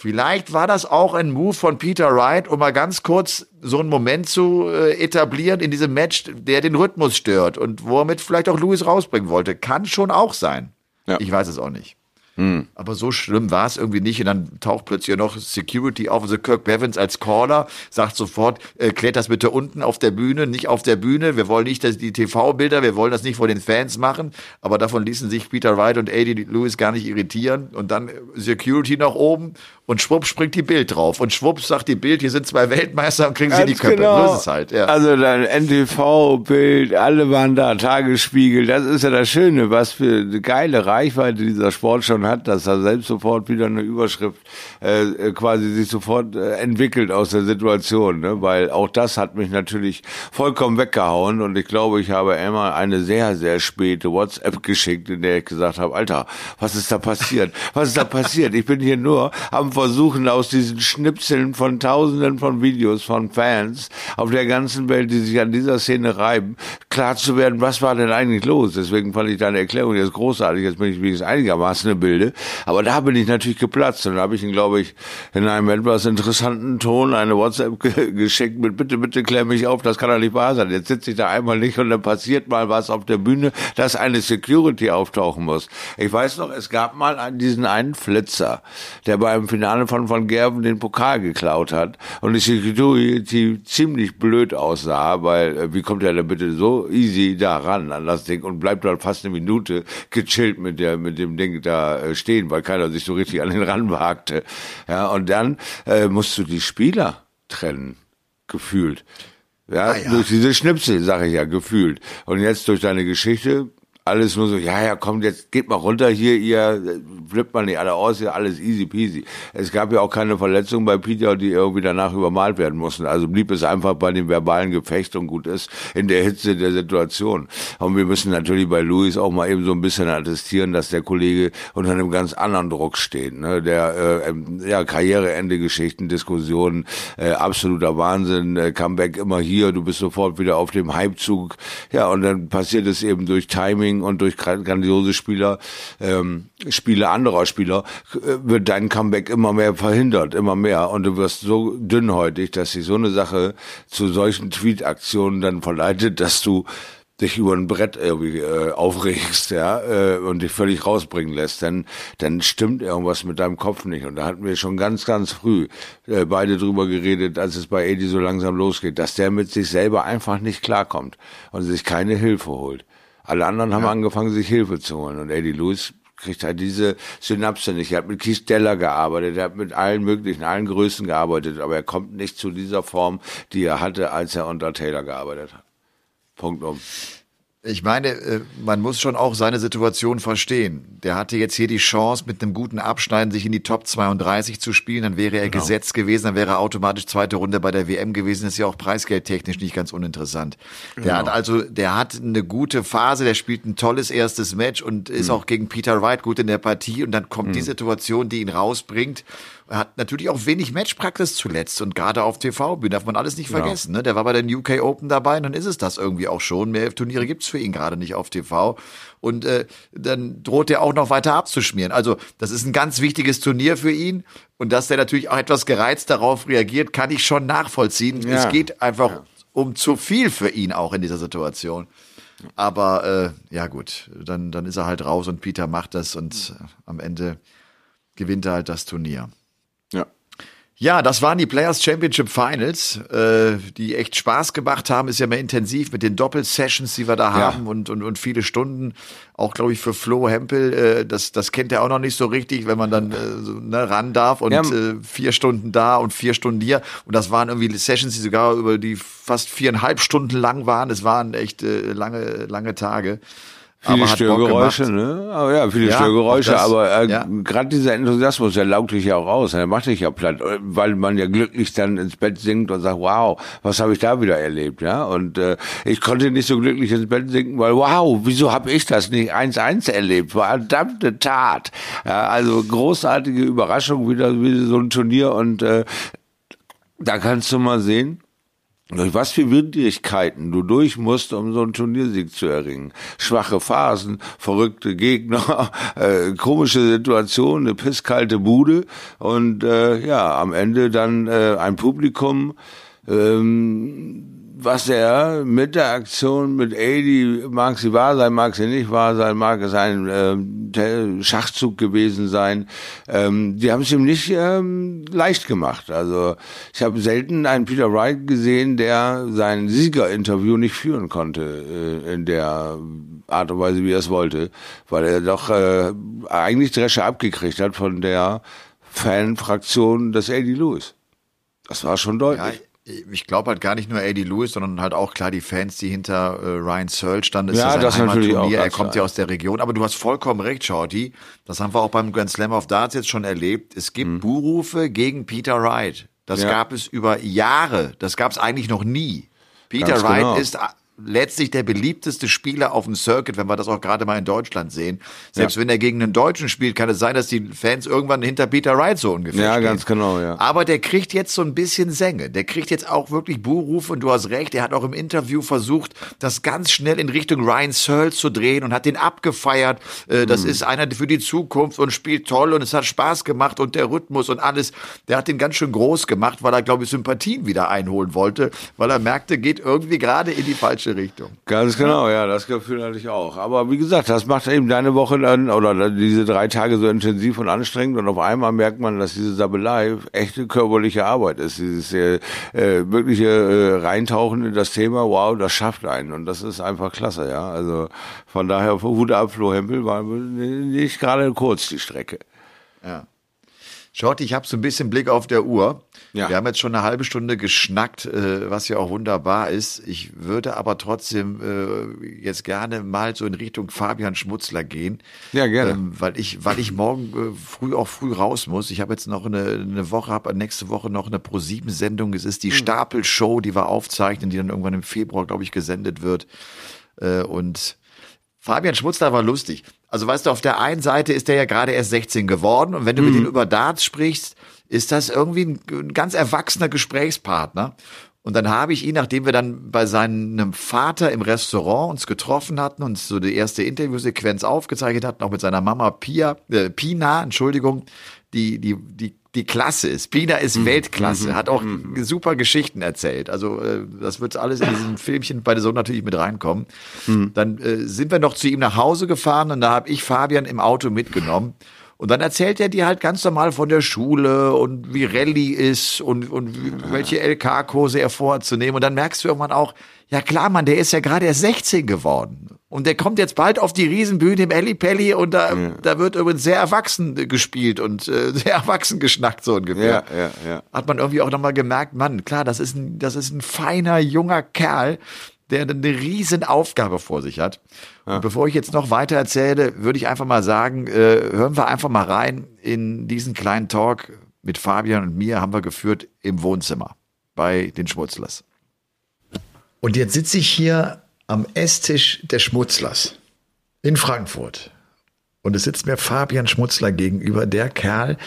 Vielleicht war das auch ein Move von Peter Wright, um mal ganz kurz so einen Moment zu äh, etablieren in diesem Match, der den Rhythmus stört und womit vielleicht auch Louis rausbringen wollte. Kann schon auch sein. Ja. Ich weiß es auch nicht. Hm. Aber so schlimm war es irgendwie nicht. Und dann taucht plötzlich noch Security auf. Also Kirk Bevins als Caller sagt sofort, äh, klärt das bitte unten auf der Bühne, nicht auf der Bühne. Wir wollen nicht dass die TV-Bilder, wir wollen das nicht vor den Fans machen. Aber davon ließen sich Peter Wright und Eddie Lewis gar nicht irritieren. Und dann Security nach oben und schwupp springt die Bild drauf. Und schwupp sagt die Bild, hier sind zwei Weltmeister und kriegen Ganz sie die Köpfe. Genau. Ist halt, ja. Also dein NTV-Bild, alle waren da, Tagesspiegel. Das ist ja das Schöne, was für eine geile Reichweite dieser Sport schon hat, dass er selbst sofort wieder eine Überschrift äh, quasi sich sofort äh, entwickelt aus der Situation. Ne? Weil auch das hat mich natürlich vollkommen weggehauen. Und ich glaube, ich habe Emma eine sehr, sehr späte WhatsApp geschickt, in der ich gesagt habe, Alter, was ist da passiert? Was ist da passiert? Ich bin hier nur am versuchen aus diesen Schnipseln von Tausenden von Videos von Fans auf der ganzen Welt, die sich an dieser Szene reiben, klar zu werden, was war denn eigentlich los? Deswegen fand ich deine Erklärung jetzt großartig. Jetzt bin ich wenigstens einigermaßen im Bilde. Aber da bin ich natürlich geplatzt. Und da habe ich ihn, glaube ich, in einem etwas interessanten Ton eine WhatsApp ge geschickt mit Bitte, bitte klär mich auf, das kann doch nicht wahr sein. Jetzt sitze ich da einmal nicht und dann passiert mal was auf der Bühne, dass eine Security auftauchen muss. Ich weiß noch, es gab mal diesen einen Flitzer, der beim Finale Finale von Van Gerven den Pokal geklaut hat und die Security ziemlich blöd aussah, weil äh, wie kommt er denn bitte so easy da ran an das Ding und bleibt dort fast eine Minute gechillt mit der mit dem Ding da äh, stehen, weil keiner sich so richtig an den ran wagte. Ja, und dann äh, musst du die Spieler trennen, gefühlt. Ja, ah, ja. durch diese Schnipsel, sage ich ja, gefühlt. Und jetzt durch deine Geschichte alles nur so, ja, ja, kommt jetzt, geht mal runter hier, ihr flippt mal nicht alle aus, hier alles easy peasy. Es gab ja auch keine Verletzungen bei Peter, die irgendwie danach übermalt werden mussten. Also blieb es einfach bei dem verbalen Gefecht und gut ist in der Hitze der Situation. Und wir müssen natürlich bei Luis auch mal eben so ein bisschen attestieren, dass der Kollege unter einem ganz anderen Druck steht. Ne? Der äh, ja, Karriereende Geschichten, Diskussionen, äh, absoluter Wahnsinn, äh, Comeback immer hier, du bist sofort wieder auf dem Hypezug. Ja, und dann passiert es eben durch Timing Training und durch grandiose Spieler, ähm, Spiele anderer Spieler, äh, wird dein Comeback immer mehr verhindert, immer mehr. Und du wirst so dünnhäutig, dass sich so eine Sache zu solchen Tweet-Aktionen dann verleitet, dass du dich über ein Brett irgendwie äh, aufregst, ja, äh, und dich völlig rausbringen lässt, dann, dann stimmt irgendwas mit deinem Kopf nicht. Und da hatten wir schon ganz, ganz früh äh, beide drüber geredet, als es bei Edi so langsam losgeht, dass der mit sich selber einfach nicht klarkommt und sich keine Hilfe holt. Alle anderen haben angefangen, sich Hilfe zu holen. Und Eddie Lewis kriegt halt diese Synapse nicht. Er hat mit Keith Deller gearbeitet, er hat mit allen möglichen, allen Größen gearbeitet, aber er kommt nicht zu dieser Form, die er hatte, als er unter Taylor gearbeitet hat. Punkt um. Ich meine, äh, man muss schon auch seine Situation verstehen. Der hatte jetzt hier die Chance, mit einem guten Abschneiden sich in die Top 32 zu spielen. Dann wäre er genau. gesetzt gewesen, dann wäre er automatisch zweite Runde bei der WM gewesen. Das ist ja auch preisgeldtechnisch nicht ganz uninteressant. Der genau. hat also, der hat eine gute Phase, der spielt ein tolles erstes Match und ist mhm. auch gegen Peter Wright gut in der Partie. Und dann kommt mhm. die Situation, die ihn rausbringt. Er hat natürlich auch wenig Matchpraxis zuletzt und gerade auf TV-Bühnen darf man alles nicht vergessen. Ja. Ne? Der war bei den UK Open dabei und dann ist es das irgendwie auch schon. Mehr Turniere gibt's für ihn gerade nicht auf TV. Und äh, dann droht er auch noch weiter abzuschmieren. Also das ist ein ganz wichtiges Turnier für ihn. Und dass der natürlich auch etwas gereizt darauf reagiert, kann ich schon nachvollziehen. Ja. Es geht einfach ja. um zu viel für ihn auch in dieser Situation. Aber äh, ja gut, dann, dann ist er halt raus und Peter macht das und äh, am Ende gewinnt er halt das Turnier. Ja, das waren die Players Championship Finals, äh, die echt Spaß gemacht haben. Ist ja mehr intensiv mit den Doppelsessions, die wir da haben und, und, und viele Stunden. Auch, glaube ich, für Flo Hempel, äh, das, das kennt er auch noch nicht so richtig, wenn man dann äh, so, ne, ran darf und ja. äh, vier Stunden da und vier Stunden hier. Und das waren irgendwie Sessions, die sogar über die fast viereinhalb Stunden lang waren. Es waren echt äh, lange, lange Tage. Viele Störgeräusche, ne? Aber ja, viele ja, Störgeräusche, das, aber äh, ja. gerade dieser Enthusiasmus, der laugt dich ja auch raus, der macht dich ja platt, weil man ja glücklich dann ins Bett sinkt und sagt, wow, was habe ich da wieder erlebt, ja? Und äh, ich konnte nicht so glücklich ins Bett sinken, weil wow, wieso habe ich das nicht 1-1 erlebt? Verdammte Tat. Ja, also großartige Überraschung wieder, wie so ein Turnier und äh, da kannst du mal sehen, durch was für Widrigkeiten du durch musst, um so einen Turniersieg zu erringen. Schwache Phasen, verrückte Gegner, äh, komische Situationen, eine pisskalte Bude und äh, ja, am Ende dann äh, ein Publikum, ähm, was er mit der Aktion mit Adi, mag sie wahr sein, mag sie nicht wahr sein, mag es ein äh, Schachzug gewesen sein, ähm, die haben es ihm nicht ähm, leicht gemacht. Also ich habe selten einen Peter Wright gesehen, der sein Siegerinterview nicht führen konnte äh, in der Art und Weise, wie er es wollte, weil er doch äh, eigentlich Dresche abgekriegt hat von der Fanfraktion des Eddie Lewis. Das war schon deutlich. Ja ich glaube halt gar nicht nur AD Lewis, sondern halt auch klar die Fans, die hinter äh, Ryan Searle standen. Das ja, ist das natürlich auch. Er kommt ja aus der Region. Aber du hast vollkommen recht, Shorty. Das haben wir auch beim Grand Slam of Darts jetzt schon erlebt. Es gibt mhm. Buhrufe gegen Peter Wright. Das ja. gab es über Jahre. Das gab es eigentlich noch nie. Peter Ganz Wright genau. ist letztlich der beliebteste Spieler auf dem Circuit, wenn wir das auch gerade mal in Deutschland sehen. Selbst ja. wenn er gegen einen Deutschen spielt, kann es sein, dass die Fans irgendwann hinter Peter Wright so ungefähr Ja, stehen. ganz genau, ja. Aber der kriegt jetzt so ein bisschen Sänge. Der kriegt jetzt auch wirklich Buhrufe und du hast recht, er hat auch im Interview versucht, das ganz schnell in Richtung Ryan Searle zu drehen und hat den abgefeiert. Äh, das mhm. ist einer für die Zukunft und spielt toll und es hat Spaß gemacht und der Rhythmus und alles. Der hat den ganz schön groß gemacht, weil er, glaube ich, Sympathien wieder einholen wollte, weil er merkte, geht irgendwie gerade in die falsche Richtung. Ganz genau, ja, das Gefühl hatte ich auch. Aber wie gesagt, das macht eben deine Woche dann oder diese drei Tage so intensiv und anstrengend und auf einmal merkt man, dass diese Sabelei echte körperliche Arbeit ist. Dieses äh, äh, wirkliche äh, Reintauchen in das Thema, wow, das schafft einen und das ist einfach klasse, ja. Also von daher, Hut ab, Flo Hempel war nicht gerade kurz die Strecke. Ja. Schaut, ich habe so ein bisschen Blick auf der Uhr. Ja. Wir haben jetzt schon eine halbe Stunde geschnackt, äh, was ja auch wunderbar ist. Ich würde aber trotzdem äh, jetzt gerne mal so in Richtung Fabian Schmutzler gehen. Ja, gerne. Ähm, weil ich, weil ich morgen äh, früh auch früh raus muss. Ich habe jetzt noch eine, eine Woche, habe nächste Woche noch eine Pro-7-Sendung. Es ist die hm. Stapelshow, die wir aufzeichnen, die dann irgendwann im Februar, glaube ich, gesendet wird. Äh, und Fabian Schmutzler war lustig. Also weißt du, auf der einen Seite ist er ja gerade erst 16 geworden und wenn du mhm. mit ihm über Darts sprichst, ist das irgendwie ein, ein ganz erwachsener Gesprächspartner. Und dann habe ich ihn, nachdem wir dann bei seinem Vater im Restaurant uns getroffen hatten und so die erste Interviewsequenz aufgezeichnet hatten, auch mit seiner Mama Pia, äh, Pina, Entschuldigung, die, die, die, die Klasse ist. Pina ist mhm. Weltklasse, mhm. hat auch mhm. super Geschichten erzählt. Also äh, das wird alles in diesem Filmchen bei der Sohn natürlich mit reinkommen. Mhm. Dann äh, sind wir noch zu ihm nach Hause gefahren und da habe ich Fabian im Auto mitgenommen. Und dann erzählt er dir halt ganz normal von der Schule und wie Rallye ist und, und welche LK-Kurse er vorhat zu nehmen. Und dann merkst du irgendwann auch, ja klar, Mann, der ist ja gerade erst 16 geworden. Und der kommt jetzt bald auf die Riesenbühne im Ellipelli und da, ja. da wird übrigens sehr erwachsen gespielt und äh, sehr erwachsen geschnackt, so ungefähr. Ja, ja, ja. Hat man irgendwie auch nochmal gemerkt, Mann, klar, das ist ein, das ist ein feiner, junger Kerl, der eine riesen Aufgabe vor sich hat. Und bevor ich jetzt noch weiter erzähle, würde ich einfach mal sagen, äh, hören wir einfach mal rein in diesen kleinen Talk mit Fabian und mir haben wir geführt im Wohnzimmer bei den Schmutzlers. Und jetzt sitze ich hier am Esstisch der Schmutzlers in Frankfurt. Und es sitzt mir Fabian Schmutzler gegenüber, der Kerl,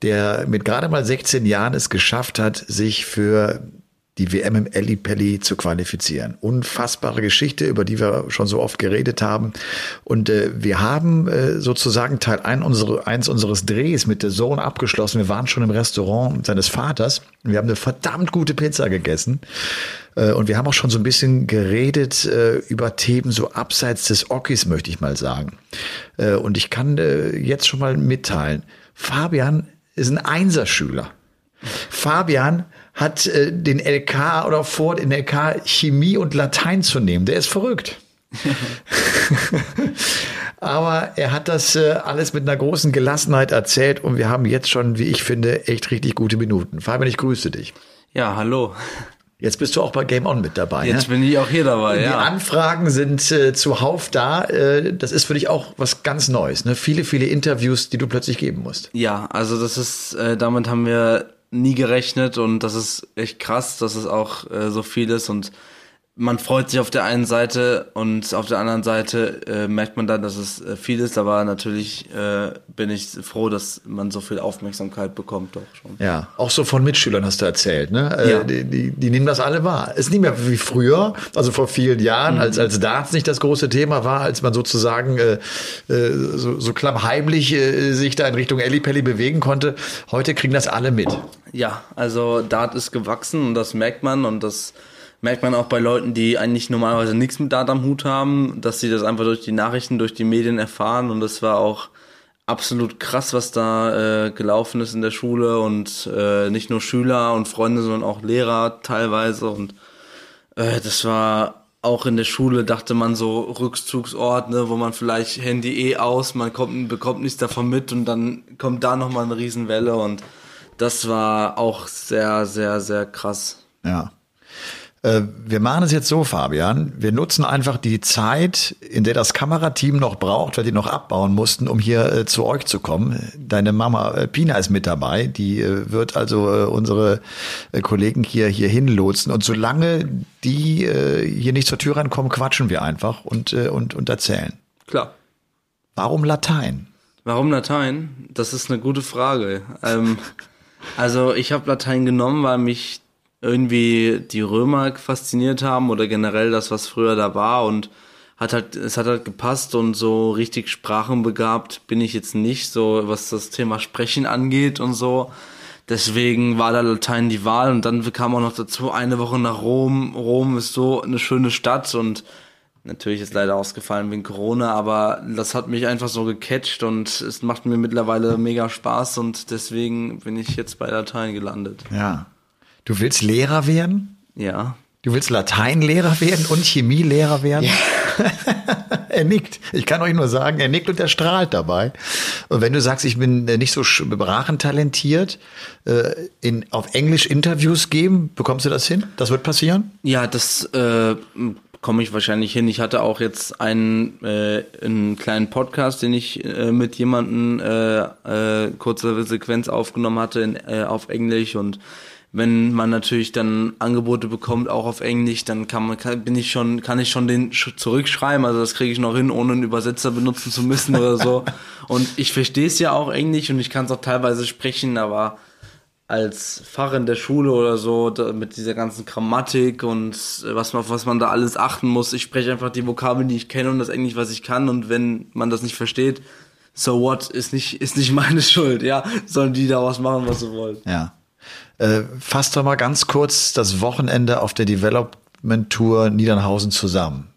der mit gerade mal 16 Jahren es geschafft hat, sich für die WM im Ellipelli zu qualifizieren. Unfassbare Geschichte, über die wir schon so oft geredet haben. Und äh, wir haben äh, sozusagen Teil ein unsere, eins unseres Drehs mit der Sohn abgeschlossen. Wir waren schon im Restaurant seines Vaters. Wir haben eine verdammt gute Pizza gegessen. Äh, und wir haben auch schon so ein bisschen geredet äh, über Themen so abseits des Ockis, möchte ich mal sagen. Äh, und ich kann jetzt schon mal mitteilen, Fabian ist ein Einserschüler. Fabian hat den LK oder vor, den LK Chemie und Latein zu nehmen. Der ist verrückt. Aber er hat das äh, alles mit einer großen Gelassenheit erzählt und wir haben jetzt schon, wie ich finde, echt richtig gute Minuten. Fabian, ich grüße dich. Ja, hallo. Jetzt bist du auch bei Game On mit dabei. Jetzt ne? bin ich auch hier dabei, Die ja. Anfragen sind äh, zuhauf da. Äh, das ist für dich auch was ganz Neues. Ne? Viele, viele Interviews, die du plötzlich geben musst. Ja, also das ist, äh, damit haben wir nie gerechnet und das ist echt krass, dass es auch äh, so viel ist und man freut sich auf der einen Seite und auf der anderen Seite äh, merkt man dann, dass es äh, viel ist, aber natürlich äh, bin ich froh, dass man so viel Aufmerksamkeit bekommt doch schon. Ja, auch so von Mitschülern hast du erzählt, ne? Äh, Ja. die, die, die nehmen das alle wahr. Ist nicht mehr wie früher, also vor vielen Jahren, als, als Darts nicht das große Thema war, als man sozusagen äh, äh, so, so klammheimlich äh, sich da in Richtung Ellipelli bewegen konnte. Heute kriegen das alle mit. Ja, also Dart ist gewachsen und das merkt man und das merkt man auch bei Leuten, die eigentlich normalerweise nichts mit Dart am Hut haben, dass sie das einfach durch die Nachrichten, durch die Medien erfahren und das war auch absolut krass, was da äh, gelaufen ist in der Schule und äh, nicht nur Schüler und Freunde, sondern auch Lehrer teilweise und äh, das war auch in der Schule dachte man so Rückzugsort, ne, wo man vielleicht Handy eh aus, man kommt, bekommt nichts davon mit und dann kommt da nochmal eine Riesenwelle und das war auch sehr, sehr, sehr krass. Ja. Äh, Wir machen es jetzt so, Fabian. Wir nutzen einfach die Zeit, in der das Kamerateam noch braucht, weil die noch abbauen mussten, um hier äh, zu euch zu kommen. Deine Mama äh, Pina ist mit dabei. Die wird also unsere Kollegen hier, hier hinlotsen. Und solange die hier nicht zur Tür reinkommen, quatschen wir einfach und, und, und erzählen. Klar. Warum Latein? Warum Latein? Das ist eine gute Frage. Ähm, also ich habe Latein genommen, weil mich irgendwie die Römer fasziniert haben oder generell das, was früher da war und hat halt, es hat halt gepasst und so richtig sprachenbegabt bin ich jetzt nicht, so was das Thema Sprechen angeht und so. Deswegen war da Latein die Wahl und dann kam auch noch dazu eine Woche nach Rom. Rom ist so eine schöne Stadt und Natürlich ist leider ausgefallen wegen Corona, aber das hat mich einfach so gecatcht und es macht mir mittlerweile mega Spaß und deswegen bin ich jetzt bei Latein gelandet. Ja. Du willst Lehrer werden? Ja. Du willst Lateinlehrer werden und Chemielehrer werden? er nickt. Ich kann euch nur sagen, er nickt und er strahlt dabei. Und wenn du sagst, ich bin äh, nicht so sprachentalentiert, äh, in, auf Englisch Interviews geben, bekommst du das hin? Das wird passieren? Ja, das äh, komme ich wahrscheinlich hin. Ich hatte auch jetzt einen, äh, einen kleinen Podcast, den ich äh, mit jemandem äh, äh, kurze Sequenz aufgenommen hatte in, äh, auf Englisch und wenn man natürlich dann Angebote bekommt, auch auf Englisch, dann kann man, kann, bin ich schon, kann ich schon den sch- zurückschreiben. Also das kriege ich noch hin, ohne einen Übersetzer benutzen zu müssen oder so. Und ich verstehe es ja auch Englisch und ich kann es auch teilweise sprechen, aber als Fach in der Schule oder so, da, mit dieser ganzen Grammatik und was man, auf was man da alles achten muss. Ich spreche einfach die Vokabeln, die ich kenne und das Englisch, was ich kann. Und wenn man das nicht versteht, so what, ist nicht, ist nicht meine Schuld, ja. Sollen die daraus machen, was sie wollen. Ja. Äh, fass doch mal ganz kurz das Wochenende auf der Development Tour Niedernhausen zusammen.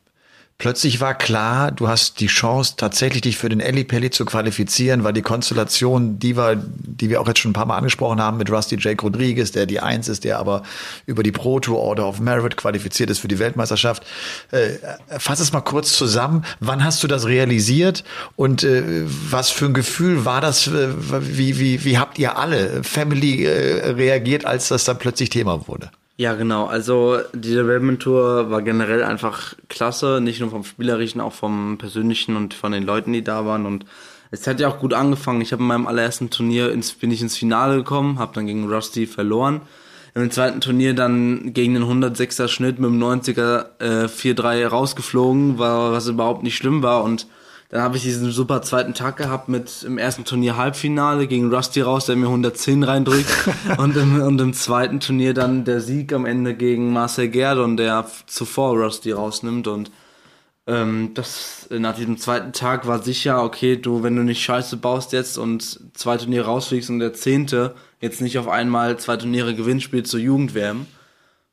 Plötzlich war klar, du hast die Chance, tatsächlich dich für den Ellipelli zu qualifizieren, weil die Konstellation, die wir, die wir auch jetzt schon ein paar Mal angesprochen haben, mit Rusty Jake Rodriguez, der die Eins ist, der aber über die Pro Tour Order of Merit qualifiziert ist für die Weltmeisterschaft. Äh, fass es mal kurz zusammen. Wann hast du das realisiert und äh, was für ein Gefühl war das? Äh, wie, wie, wie habt ihr alle Family äh, reagiert, als das dann plötzlich Thema wurde? Ja, genau. Also die Development Tour war generell einfach klasse, nicht nur vom Spielerischen, auch vom Persönlichen und von den Leuten, die da waren. Und es hat ja auch gut angefangen. Ich habe in meinem allerersten Turnier ins, bin ich ins Finale gekommen, habe dann gegen Rusty verloren. Im zweiten Turnier dann gegen den 106er Schnitt mit dem 90er äh, 4-3 rausgeflogen, war, was überhaupt nicht schlimm war. Und dann habe ich diesen super zweiten Tag gehabt mit im ersten Turnier Halbfinale gegen Rusty raus, der mir 110 reindrückt. und, im, und im zweiten Turnier dann der Sieg am Ende gegen Marcel Gerdon, der zuvor Rusty rausnimmt. Und ähm, das nach diesem zweiten Tag war sicher, okay, du, wenn du nicht Scheiße baust jetzt und zwei Turniere rausfliegst und der zehnte jetzt nicht auf einmal zwei Turniere gewinnt, spielt zur Jugendwärme.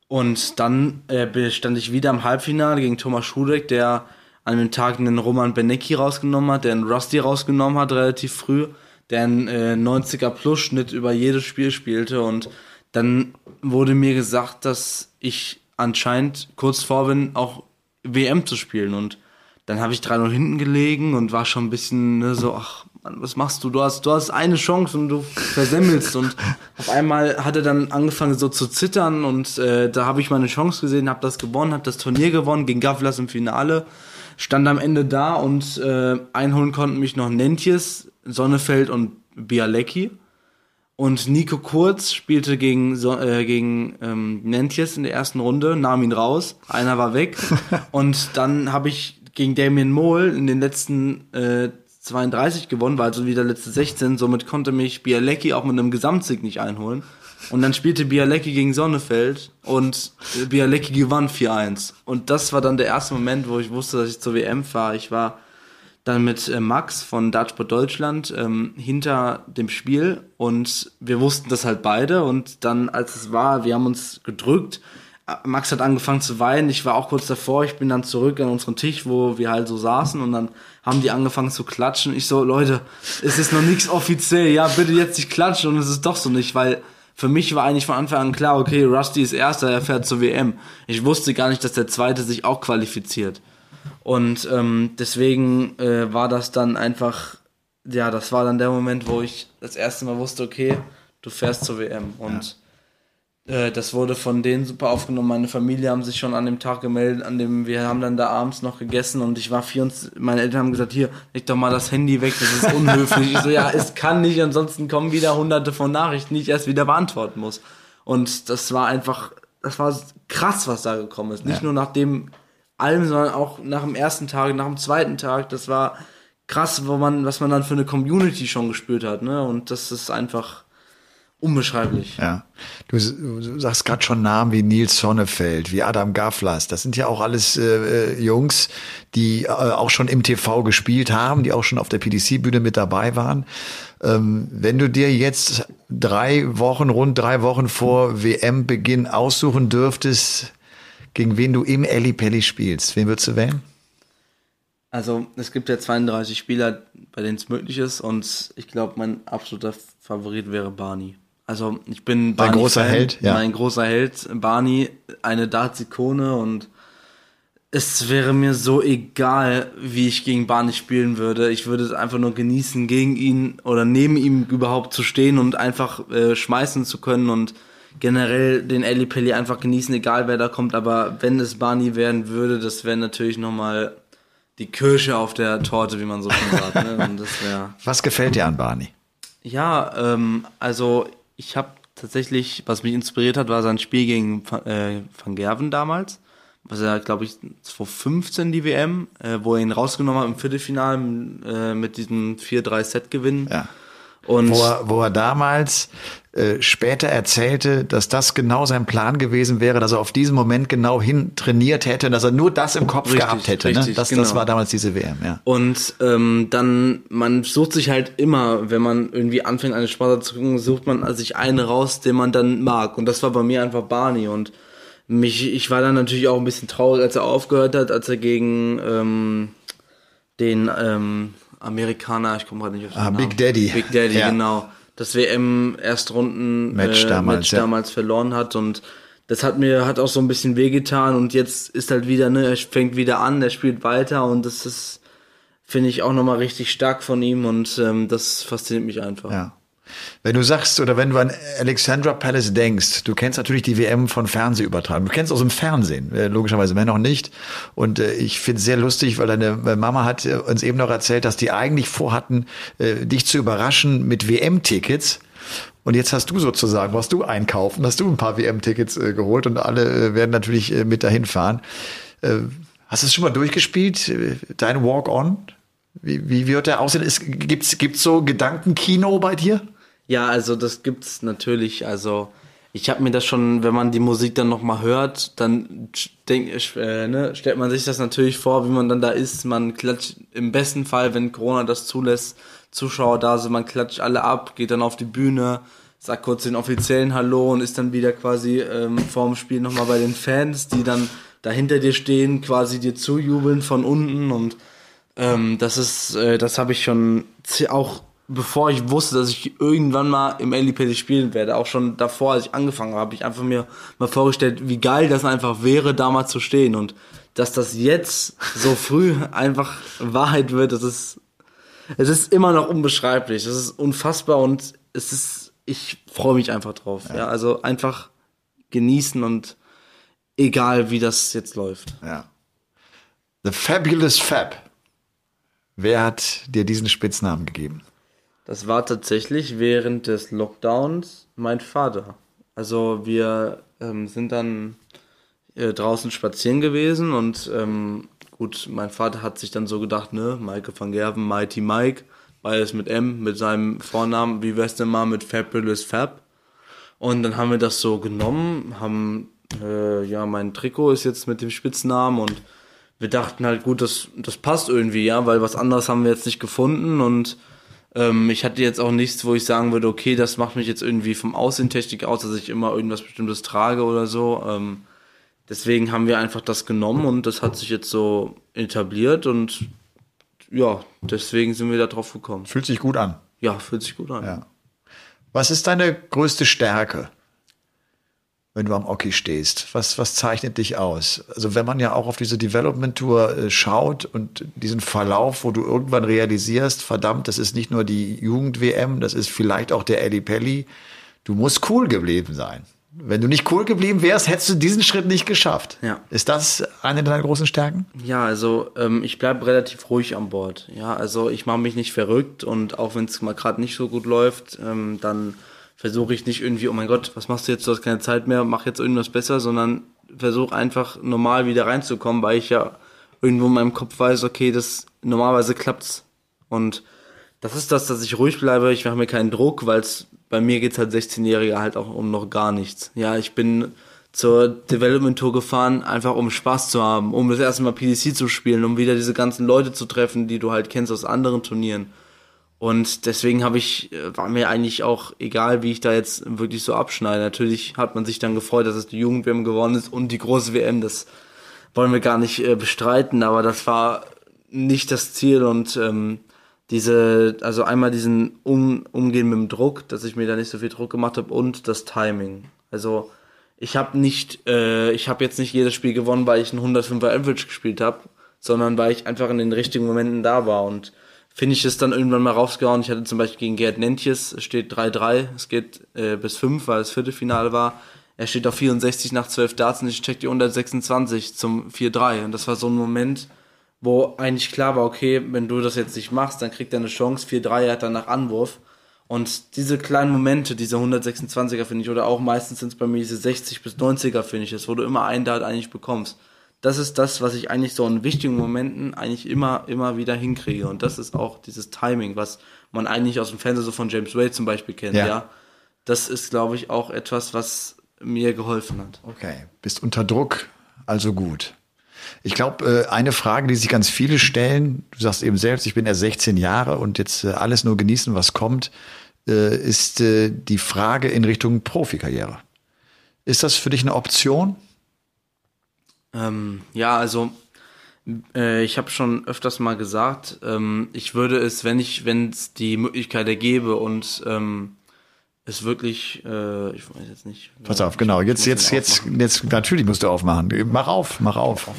Und dann äh, stand ich wieder im Halbfinale gegen Thomas Schudek, der an dem Tag einen Roman Benecki rausgenommen hat, der einen Rusty rausgenommen hat, relativ früh, der einen äh, 90er Plus Schnitt über jedes Spiel spielte und dann wurde mir gesagt, dass ich anscheinend kurz vor bin, auch WM zu spielen und dann habe ich 3-0 hinten gelegen und war schon ein bisschen ne, so, ach Mann, was machst du? Du hast, du hast eine Chance und du versemmelst. und auf einmal hat er dann angefangen so zu zittern und äh, da habe ich meine Chance gesehen, habe das gewonnen, habe das Turnier gewonnen gegen Gavlas im Finale stand am Ende da und äh, einholen konnten mich noch Nentjes, Sonnefeld und Bialecki. Und Nico Kurz spielte gegen, so äh, gegen ähm, Nentjes in der ersten Runde, nahm ihn raus, einer war weg. und dann habe ich gegen Damien Mohl in den letzten äh, 32 gewonnen, war also wieder letzte 16, somit konnte mich Bialecki auch mit einem Gesamtsieg nicht einholen. Und dann spielte Bialecki gegen Sonnefeld und Bialecki gewann 4-1. Und das war dann der erste Moment, wo ich wusste, dass ich zur WM fahre. Ich war dann mit äh, Max von Dartsport Deutschland ähm, hinter dem Spiel und wir wussten das halt beide und dann als es war, wir haben uns gedrückt. Max hat angefangen zu weinen, ich war auch kurz davor, ich bin dann zurück an unseren Tisch, wo wir halt so saßen und dann haben die angefangen zu klatschen. Ich so, Leute, es ist noch nichts offiziell, ja, bitte jetzt nicht klatschen und es ist doch so nicht, weil für mich war eigentlich von Anfang an klar, okay, Rusty ist Erster, er fährt zur WM. Ich wusste gar nicht, dass der Zweite sich auch qualifiziert. Und ähm, deswegen äh, war das dann einfach, ja, das war dann der Moment, wo ich das erste Mal wusste, okay, du fährst zur WM. Und äh, das wurde von denen super aufgenommen. Meine Familie haben sich schon an dem Tag gemeldet, an dem wir haben dann da abends noch gegessen und ich war 24, meine Eltern haben gesagt, hier, leg doch mal das Handy weg, das ist unhöflich. ich so, ja, es kann nicht, ansonsten kommen wieder hunderte von Nachrichten, die ich erst wieder beantworten muss. Und das war einfach, das war krass, was da gekommen ist. Nicht ja. nur nach dem allem, sondern auch nach dem ersten Tag, nach dem zweiten Tag. Das war krass, wo man, was man dann für eine Community schon gespürt hat, ne? Und das ist einfach, unbeschreiblich. Ja. Du, du sagst gerade schon Namen wie Nils Sonnefeld, wie Adam Gaflas. Das sind ja auch alles äh, äh Jungs, die äh, auch schon im TV gespielt haben, die auch schon auf der PDC-Bühne mit dabei waren. Ähm, wenn du dir jetzt drei Wochen, rund drei Wochen vor WM-Beginn aussuchen dürftest, gegen wen du im Eli Pelli spielst, wen würdest du wählen? Also es gibt ja 32 Spieler, bei denen es möglich ist und ich glaube, mein absoluter Favorit wäre Barney. Also ich bin Barney Dein großer Fan, Held, ja. Mein großer Held, Barney, eine Darts-Ikone und es wäre mir so egal, wie ich gegen Barney spielen würde. Ich würde es einfach nur genießen, gegen ihn oder neben ihm überhaupt zu stehen und einfach äh, schmeißen zu können und generell den Eli Pelli einfach genießen, egal wer da kommt. Aber wenn es Barney werden würde, das wäre natürlich nochmal die Kirsche auf der Torte, wie man so schon sagt. Ne? Was gefällt dir an Barney? Ja, ähm, also ich habe tatsächlich, was mich inspiriert hat, war sein Spiel gegen äh, Van Gerven damals. Was er, glaube ich, 2015 die WM, äh, wo er ihn rausgenommen hat im Viertelfinale äh, mit diesem 4-3-Set-Gewinn. Ja. Und wo er, wo er damals äh, später erzählte, dass das genau sein Plan gewesen wäre, dass er auf diesen Moment genau hin trainiert hätte, dass er nur das im Kopf richtig, gehabt hätte. Ne? Richtig, ne? das, genau. das war damals diese WM, ja. Und ähm, dann, man sucht sich halt immer, wenn man irgendwie anfängt, eine Sportart zu gucken, sucht man sich einen raus, den man dann mag. Und das war bei mir einfach Barney. Und mich, ich war dann natürlich auch ein bisschen traurig, als er aufgehört hat, als er gegen ähm, den ähm, Amerikaner, ich komme gerade nicht auf den ah, Namen. Big Daddy. Big Daddy, ja. genau das WM-Erstrunden-Match äh, damals, Match damals verloren hat und das hat mir hat auch so ein bisschen wehgetan und jetzt ist halt wieder, ne, er fängt wieder an, er spielt weiter und das ist, finde ich, auch nochmal richtig stark von ihm und ähm, das fasziniert mich einfach. Ja. Wenn du sagst oder wenn du an Alexandra Palace denkst, du kennst natürlich die WM von Fernsehübertragung. Du kennst aus dem Fernsehen, äh, logischerweise mehr noch nicht. Und äh, ich finde es sehr lustig, weil deine Mama hat äh, uns eben noch erzählt, dass die eigentlich vorhatten, äh, dich zu überraschen mit WM-Tickets. Und jetzt hast du sozusagen, was du einkaufen, hast du ein paar WM-Tickets äh, geholt und alle äh, werden natürlich mit dahin fahren. Hast du es schon mal durchgespielt? Dein Walk-On? Wie, wie wird der aussehen? Gibt es gibt's so Gedankenkino bei dir? Ja, also das gibt's natürlich. Also ich habe mir das schon, wenn man die Musik dann nochmal hört, dann denk, äh, ne, stellt man sich das natürlich vor, wie man dann da ist. Man klatscht im besten Fall, wenn Corona das zulässt, Zuschauer da sind, man klatscht alle ab, geht dann auf die Bühne, sagt kurz den offiziellen Hallo und ist dann wieder quasi ähm, vorm Spiel nochmal bei den Fans, die dann da hinter dir stehen, quasi dir zujubeln von unten und ähm, das ist, äh, das habe ich schon auch bevor ich wusste, dass ich irgendwann mal im LEPD spielen werde, auch schon davor, als ich angefangen habe, habe ich einfach mir mal vorgestellt, wie geil das einfach wäre, da mal zu stehen und dass das jetzt so früh einfach Wahrheit wird, das ist, es ist immer noch unbeschreiblich, das ist unfassbar und es ist, ich freue mich einfach drauf, ja. ja, also einfach genießen und egal wie das jetzt läuft. Ja. The Fabulous Fab. Wer hat dir diesen Spitznamen gegeben? Das war tatsächlich während des Lockdowns mein Vater. Also wir ähm, sind dann äh, draußen spazieren gewesen und ähm, gut, mein Vater hat sich dann so gedacht, ne, Maike van Gerven, Mighty Mike, beides mit M, mit seinem Vornamen, wie wär's denn mal mit Fabulous Fab? Und dann haben wir das so genommen, haben, äh, ja, mein Trikot ist jetzt mit dem Spitznamen und wir dachten halt, gut, das, das passt irgendwie, ja, weil was anderes haben wir jetzt nicht gefunden und ähm, ich hatte jetzt auch nichts, wo ich sagen würde, okay, das macht mich jetzt irgendwie vom Aussehentechnik aus, dass ich immer irgendwas Bestimmtes trage oder so. Ähm, deswegen haben wir einfach das genommen und das hat sich jetzt so etabliert und ja, deswegen sind wir da drauf gekommen. Fühlt sich gut an. Ja, fühlt sich gut an. Ja. Was ist deine größte Stärke? Wenn du am Oki stehst? Was, was zeichnet dich aus? Also wenn man ja auch auf diese Development Tour äh, schaut und diesen Verlauf, wo du irgendwann realisierst, verdammt, das ist nicht nur die Jugend-WM, das ist vielleicht auch der Eli Pelli. Du musst cool geblieben sein. Wenn du nicht cool geblieben wärst, hättest du diesen Schritt nicht geschafft. Ja. Ist das eine deiner großen Stärken? Ja, also ähm, ich bleibe relativ ruhig an Bord. Ja, also ich mache mich nicht verrückt und auch wenn es mal gerade nicht so gut läuft, ähm, dann versuche ich nicht irgendwie, oh mein Gott, was machst du jetzt, du hast keine Zeit mehr, mach jetzt irgendwas besser, sondern versuche einfach normal wieder reinzukommen, weil ich ja irgendwo in meinem Kopf weiß, okay, das normalerweise klappt's. Und das ist das, dass ich ruhig bleibe, ich mache mir keinen Druck, weil es bei mir geht's halt 16-Jährige halt auch um noch gar nichts. Ja, ich bin zur Development Tour gefahren, einfach um Spaß zu haben, um das erste Mal PDC zu spielen, um wieder diese ganzen Leute zu treffen, die du halt kennst aus anderen Turnieren. Und deswegen habe ich, äh, war mir eigentlich auch egal, wie ich da jetzt wirklich so abschneide. Natürlich hat man sich dann gefreut, dass es die Jugend-WM gewonnen ist und die große WM. Das wollen wir gar nicht äh, bestreiten, aber das war nicht das Ziel und ähm, diese, also einmal diesen um, Umgehen mit dem Druck, dass ich mir da nicht so viel Druck gemacht habe und das Timing. Also ich habe nicht, äh, ich habe jetzt nicht jedes Spiel gewonnen, weil ich einen 105er Average gespielt habe, sondern weil ich einfach in den richtigen Momenten da war und finde ich es dann irgendwann mal rausgehauen. Ich hatte zum Beispiel gegen Gerd Nentjes, es steht 3-3, es geht äh, bis 5, weil es Viertelfinale war. Er steht auf 64 nach 12 Darts und ich check die 126 zum 4-3. Und das war so ein Moment, wo eigentlich klar war, okay, wenn du das jetzt nicht machst, dann kriegt er eine Chance. 4-3, er hat dann nach Anwurf. Und diese kleinen Momente, diese 126er finde ich, oder auch meistens sind es bei mir diese 60 bis 90er finde ich, wo du immer einen Dart eigentlich bekommst das ist das, was ich eigentlich so in wichtigen Momenten eigentlich immer, immer wieder hinkriege. Und das ist auch dieses Timing, was man eigentlich aus dem Fernsehen so von James Wade zum Beispiel kennt, ja. ja? Das ist, glaube ich, auch etwas, was mir geholfen hat. Okay. Bist unter Druck, also gut. Ich glaube, äh, eine Frage, die sich ganz viele stellen, du sagst eben selbst, ich bin erst 16 Jahre und jetzt äh, alles nur genießen, was kommt, äh, ist die Frage in Richtung Profikarriere. Ist das für dich eine Option? Ähm, ja, also äh, ich habe schon öfters mal gesagt, ähm, ich würde es, wenn ich, wenn es die Möglichkeit ergebe und ähm, es wirklich, äh, ich weiß jetzt nicht. Pass auf, genau. Jetzt, jetzt, jetzt, jetzt, natürlich musst du aufmachen. Mach auf, mach auf.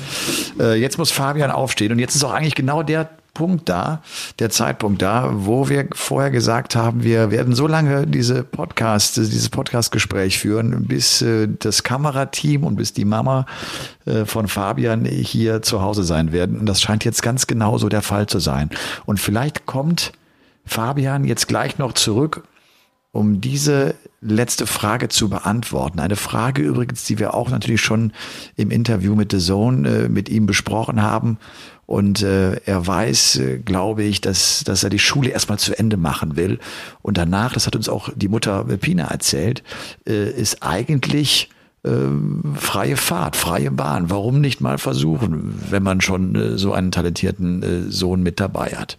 Äh, jetzt muss Fabian aufstehen und jetzt ist auch eigentlich genau der Punkt da, der Zeitpunkt da, wo wir vorher gesagt haben, wir werden so lange diese Podcast, dieses Podcastgespräch führen, bis äh, das Kamerateam und bis die Mama äh, von Fabian hier zu Hause sein werden. Und das scheint jetzt ganz genau so der Fall zu sein. Und vielleicht kommt Fabian jetzt gleich noch zurück um diese letzte Frage zu beantworten. Eine Frage übrigens, die wir auch natürlich schon im Interview mit The Zone äh, mit ihm besprochen haben. Und äh, er weiß, äh, glaube ich, dass, dass er die Schule erstmal zu Ende machen will. Und danach, das hat uns auch die Mutter Pina erzählt, äh, ist eigentlich äh, freie Fahrt, freie Bahn. Warum nicht mal versuchen, wenn man schon äh, so einen talentierten äh, Sohn mit dabei hat?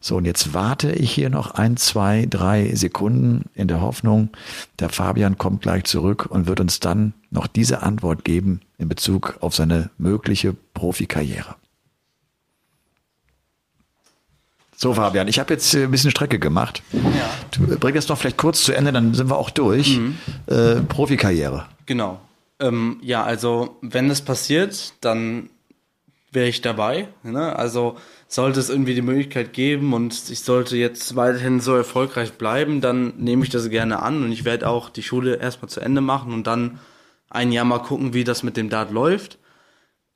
So, und jetzt warte ich hier noch ein, zwei, drei Sekunden in der Hoffnung, der Fabian kommt gleich zurück und wird uns dann noch diese Antwort geben in Bezug auf seine mögliche Profikarriere. So, Fabian, ich habe jetzt äh, ein bisschen Strecke gemacht. Ja. Du bring das noch vielleicht kurz zu Ende, dann sind wir auch durch. Mhm. Äh, Profikarriere. Genau. Ähm, ja, also wenn es passiert, dann wäre ich dabei. Ne? Also sollte es irgendwie die Möglichkeit geben und ich sollte jetzt weiterhin so erfolgreich bleiben, dann nehme ich das gerne an und ich werde auch die Schule erstmal zu Ende machen und dann ein Jahr mal gucken, wie das mit dem Dart läuft.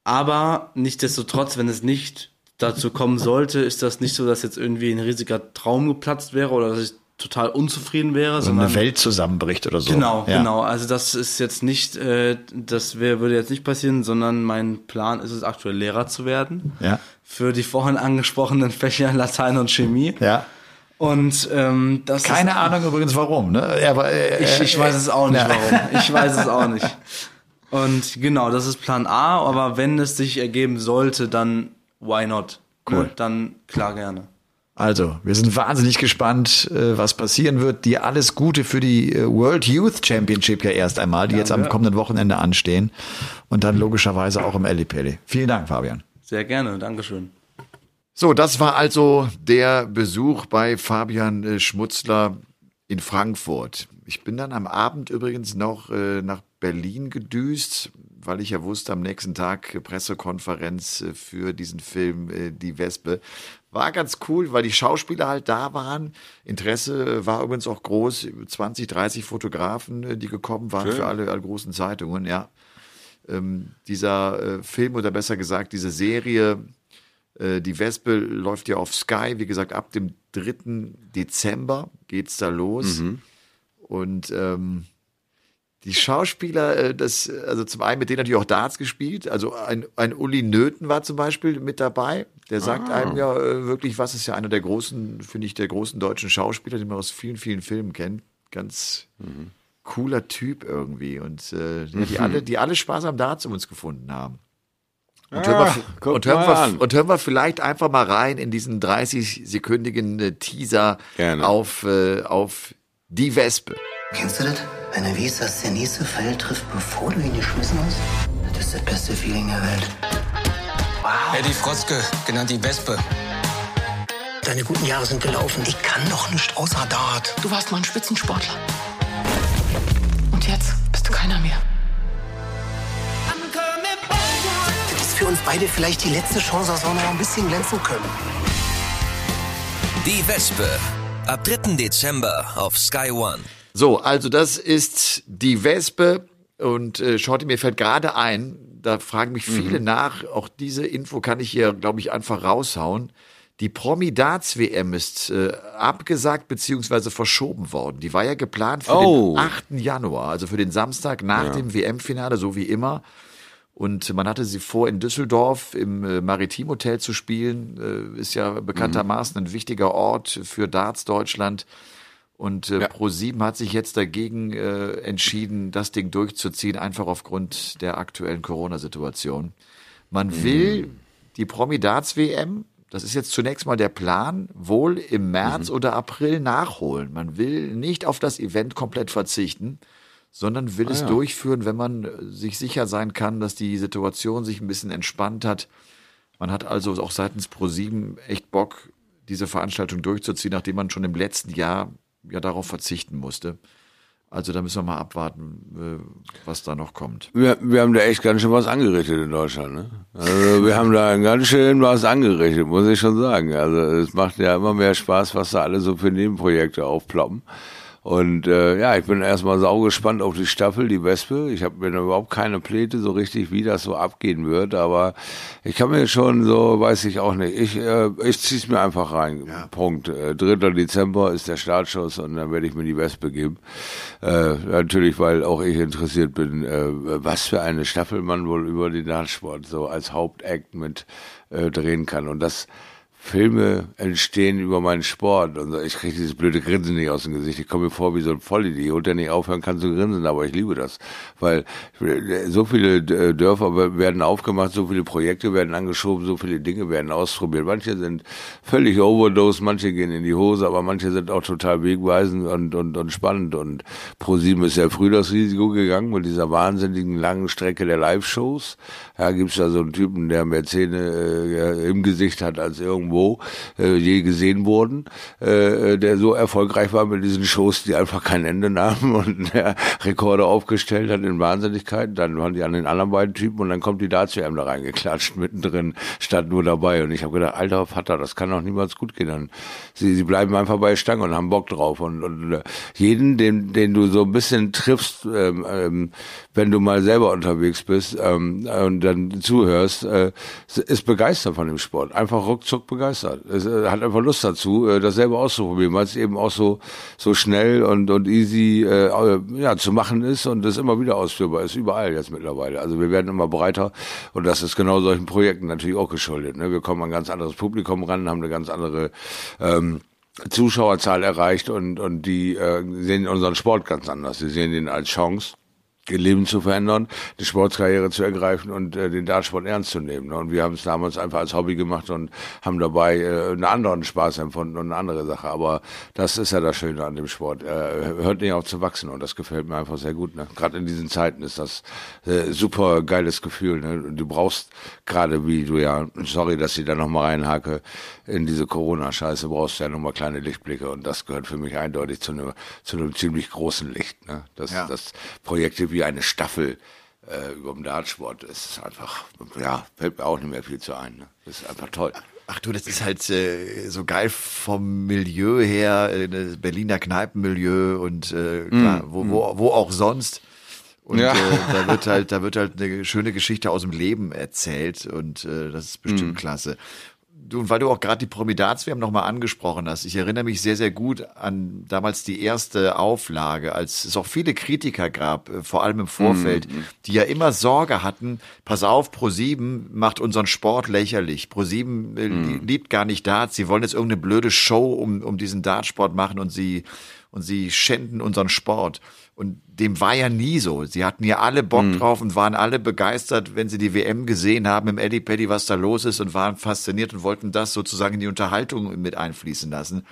Aber nichtsdestotrotz, wenn es nicht dazu kommen sollte, ist das nicht so, dass jetzt irgendwie ein riesiger Traum geplatzt wäre oder dass ich total unzufrieden wäre. Also sondern eine Welt zusammenbricht oder so. Genau, ja. genau. Also das ist jetzt nicht, äh, das wär, würde jetzt nicht passieren, sondern mein Plan ist es aktuell Lehrer zu werden. Ja. Für die vorhin angesprochenen Fächer Latein und Chemie. Ja. Und ähm, das Keine ist, Ahnung übrigens warum, ne? Aber, äh, ich, ich weiß es auch nicht, ja. warum. Ich weiß es auch nicht. Und genau, das ist Plan A, aber wenn es sich ergeben sollte, dann why not? Cool. Ne? Dann klar gerne. Also, wir sind wahnsinnig gespannt, äh, was passieren wird. Dir alles Gute für die äh, World Youth Championship ja erst einmal, die ja, jetzt am kommenden Wochenende anstehen. Und dann logischerweise auch im Ellipelli. Vielen Dank, Fabian. Sehr gerne, Dankeschön. So, das war also der Besuch bei Fabian äh, Schmutzler in Frankfurt. Ich bin dann am Abend übrigens noch nach Berlin gedüst, weil ich ja wusste, am nächsten Tag Pressekonferenz für diesen Film Die Wespe. War ganz cool, weil die Schauspieler halt da waren. Interesse war übrigens auch groß. 20, 30 Fotografen, äh, die gekommen waren Schön. für alle, alle, großen Zeitungen, ja. Ähm, dieser äh, Film oder besser gesagt diese Serie, äh, die Wespe läuft ja auf Sky. Wie gesagt, ab dem 3. Dezember geht's da los. Mhm. Und ähm, die Schauspieler, äh, das, also zum einen mit denen natürlich auch Darts gespielt. Also ein, ein Uli Nöten war zum Beispiel mit dabei. Der sagt ah. einem ja äh, wirklich, was ist ja einer der großen, finde ich, der großen deutschen Schauspieler, den man aus vielen, vielen Filmen kennt. Ganz mhm. cooler Typ irgendwie. Und äh, die, die, alle, die alle Spaß am Darts um uns gefunden haben. Und, hören, wir, ah, und, hören wir, und hören wir vielleicht einfach mal rein in diesen 30-sekündigen äh, Teaser auf, äh, auf die Wespe. Kennst du das? Wenn er weiß, dass der nächste Fall trifft, bevor du ihn geschmissen hast? Das ist das beste Feeling der Welt. Wow. Eddie Frotzke, genannt die Wespe. Deine guten Jahre sind gelaufen. Ich kann doch nicht außer Dart. Du warst mal ein Spitzensportler. Und jetzt bist du keiner mehr. Das ist für uns beide vielleicht die letzte Chance, dass wir noch ein bisschen glänzen können. Die Wespe. Ab 3. Dezember auf Sky One. So, also das ist die Wespe und äh, schaut mir fällt gerade ein, da fragen mich viele mhm. nach, auch diese Info kann ich hier, glaube ich, einfach raushauen. Die Promi-Darts-WM ist äh, abgesagt bzw. verschoben worden. Die war ja geplant für oh. den 8. Januar, also für den Samstag nach ja. dem WM-Finale, so wie immer. Und man hatte sie vor, in Düsseldorf im äh, Maritim Hotel zu spielen. Äh, ist ja bekanntermaßen mhm. ein wichtiger Ort für Darts Deutschland. Und äh, ja. Pro7 hat sich jetzt dagegen äh, entschieden, das Ding durchzuziehen, einfach aufgrund der aktuellen Corona-Situation. Man mhm. will die Promi-Darts-WM, das ist jetzt zunächst mal der Plan, wohl im März mhm. oder April nachholen. Man will nicht auf das Event komplett verzichten, sondern will ah, es ja. durchführen, wenn man äh, sich sicher sein kann, dass die Situation sich ein bisschen entspannt hat. Man hat also auch seitens Pro7 echt Bock, diese Veranstaltung durchzuziehen, nachdem man schon im letzten Jahr ja darauf verzichten musste. Also da müssen wir mal abwarten, äh, was da noch kommt. Wir, wir haben da echt ganz schön was angerichtet in Deutschland. Ne? Also wir haben da ganz schön was angerichtet, muss ich schon sagen. Also es macht ja immer mehr Spaß, was da alle so für Nebenprojekte aufploppen. Und äh, ja, ich bin erstmal saugespannt auf die Staffel, die Wespe. Ich habe mir überhaupt keine Pläte so richtig, wie das so abgehen wird, aber ich kann mir schon so, weiß ich auch nicht, ich, äh, ich zieh's mir einfach rein. Ja. Punkt. Äh, 3. Dezember ist der Startschuss und dann werde ich mir die Wespe geben. Äh, natürlich, weil auch ich interessiert bin, äh, was für eine Staffel man wohl über den Dartsport so als Hauptakt mit äh, drehen kann. Und das Filme entstehen über meinen Sport und ich kriege dieses blöde Grinsen nicht aus dem Gesicht. Ich komme mir vor wie so ein Vollidiot, der nicht aufhören kann zu grinsen, aber ich liebe das, weil so viele äh, Dörfer werden aufgemacht, so viele Projekte werden angeschoben, so viele Dinge werden ausprobiert. Manche sind völlig overdose, manche gehen in die Hose, aber manche sind auch total wegweisend und, und, und spannend und ProSieben ist ja früh das Risiko gegangen mit dieser wahnsinnigen langen Strecke der Live-Shows. Ja, gibt's da so einen Typen, der mehr Zähne äh, im Gesicht hat als irgendwo irgendwo äh, je gesehen wurden, äh, der so erfolgreich war mit diesen Shows, die einfach kein Ende nahmen und der Rekorde aufgestellt hat in Wahnsinnigkeiten. Dann waren die an den anderen beiden Typen und dann kommt die dazu ihm da reingeklatscht, mittendrin, stand nur dabei. Und ich habe gedacht, alter Vater, das kann doch niemals gut gehen. Dann, sie, sie bleiben einfach bei Stange und haben Bock drauf. Und, und äh, jeden, den, den du so ein bisschen triffst, ähm, ähm, wenn du mal selber unterwegs bist ähm, und dann zuhörst, äh, ist begeistert von dem Sport. Einfach ruckzuck begeistert begeistert. Es äh, hat einfach Lust dazu, äh, das selber auszuprobieren, weil es eben auch so so schnell und und easy äh, ja zu machen ist und das immer wieder ausführbar ist überall jetzt mittlerweile. Also wir werden immer breiter und das ist genau solchen Projekten natürlich auch geschuldet. Ne? Wir kommen an ein ganz anderes Publikum ran, haben eine ganz andere ähm, Zuschauerzahl erreicht und und die äh, sehen unseren Sport ganz anders. Sie sehen ihn als Chance Leben zu verändern, die Sportskarriere zu ergreifen und äh, den Dartsport ernst zu nehmen. Ne? Und wir haben es damals einfach als Hobby gemacht und haben dabei äh, einen anderen Spaß empfunden und eine andere Sache. Aber das ist ja das Schöne an dem Sport. Er hört nicht auf zu wachsen und das gefällt mir einfach sehr gut. Ne? Gerade in diesen Zeiten ist das äh, super geiles Gefühl. Ne? Du brauchst gerade, wie du ja, sorry, dass ich da nochmal reinhake, in diese Corona-Scheiße brauchst du ja nochmal kleine Lichtblicke und das gehört für mich eindeutig zu einem, zu einem ziemlich großen Licht. Ne? Das, ja. das Projekte wie eine Staffel äh, über dem Dartsport ist einfach, ja, fällt mir auch nicht mehr viel zu ein. Ne? Das ist einfach toll. Ach du, das ist halt äh, so geil vom Milieu her, äh, Berliner Kneipenmilieu und äh, klar, mm, wo, wo, wo auch sonst. Und ja. äh, da wird halt, da wird halt eine schöne Geschichte aus dem Leben erzählt und äh, das ist bestimmt mm. klasse. Du, weil du auch gerade die Promidats-WM nochmal angesprochen hast, ich erinnere mich sehr, sehr gut an damals die erste Auflage, als es auch viele Kritiker gab, äh, vor allem im Vorfeld, mhm. die ja immer Sorge hatten, pass auf, Pro7 macht unseren Sport lächerlich. Pro7 äh, mhm. liebt gar nicht Darts, sie wollen jetzt irgendeine blöde Show um, um diesen Dartsport machen und sie, und sie schänden unseren Sport. Und dem war ja nie so. Sie hatten ja alle Bock mhm. drauf und waren alle begeistert, wenn sie die WM gesehen haben im Eddie Paddy, was da los ist und waren fasziniert und wollten das sozusagen in die Unterhaltung mit einfließen lassen.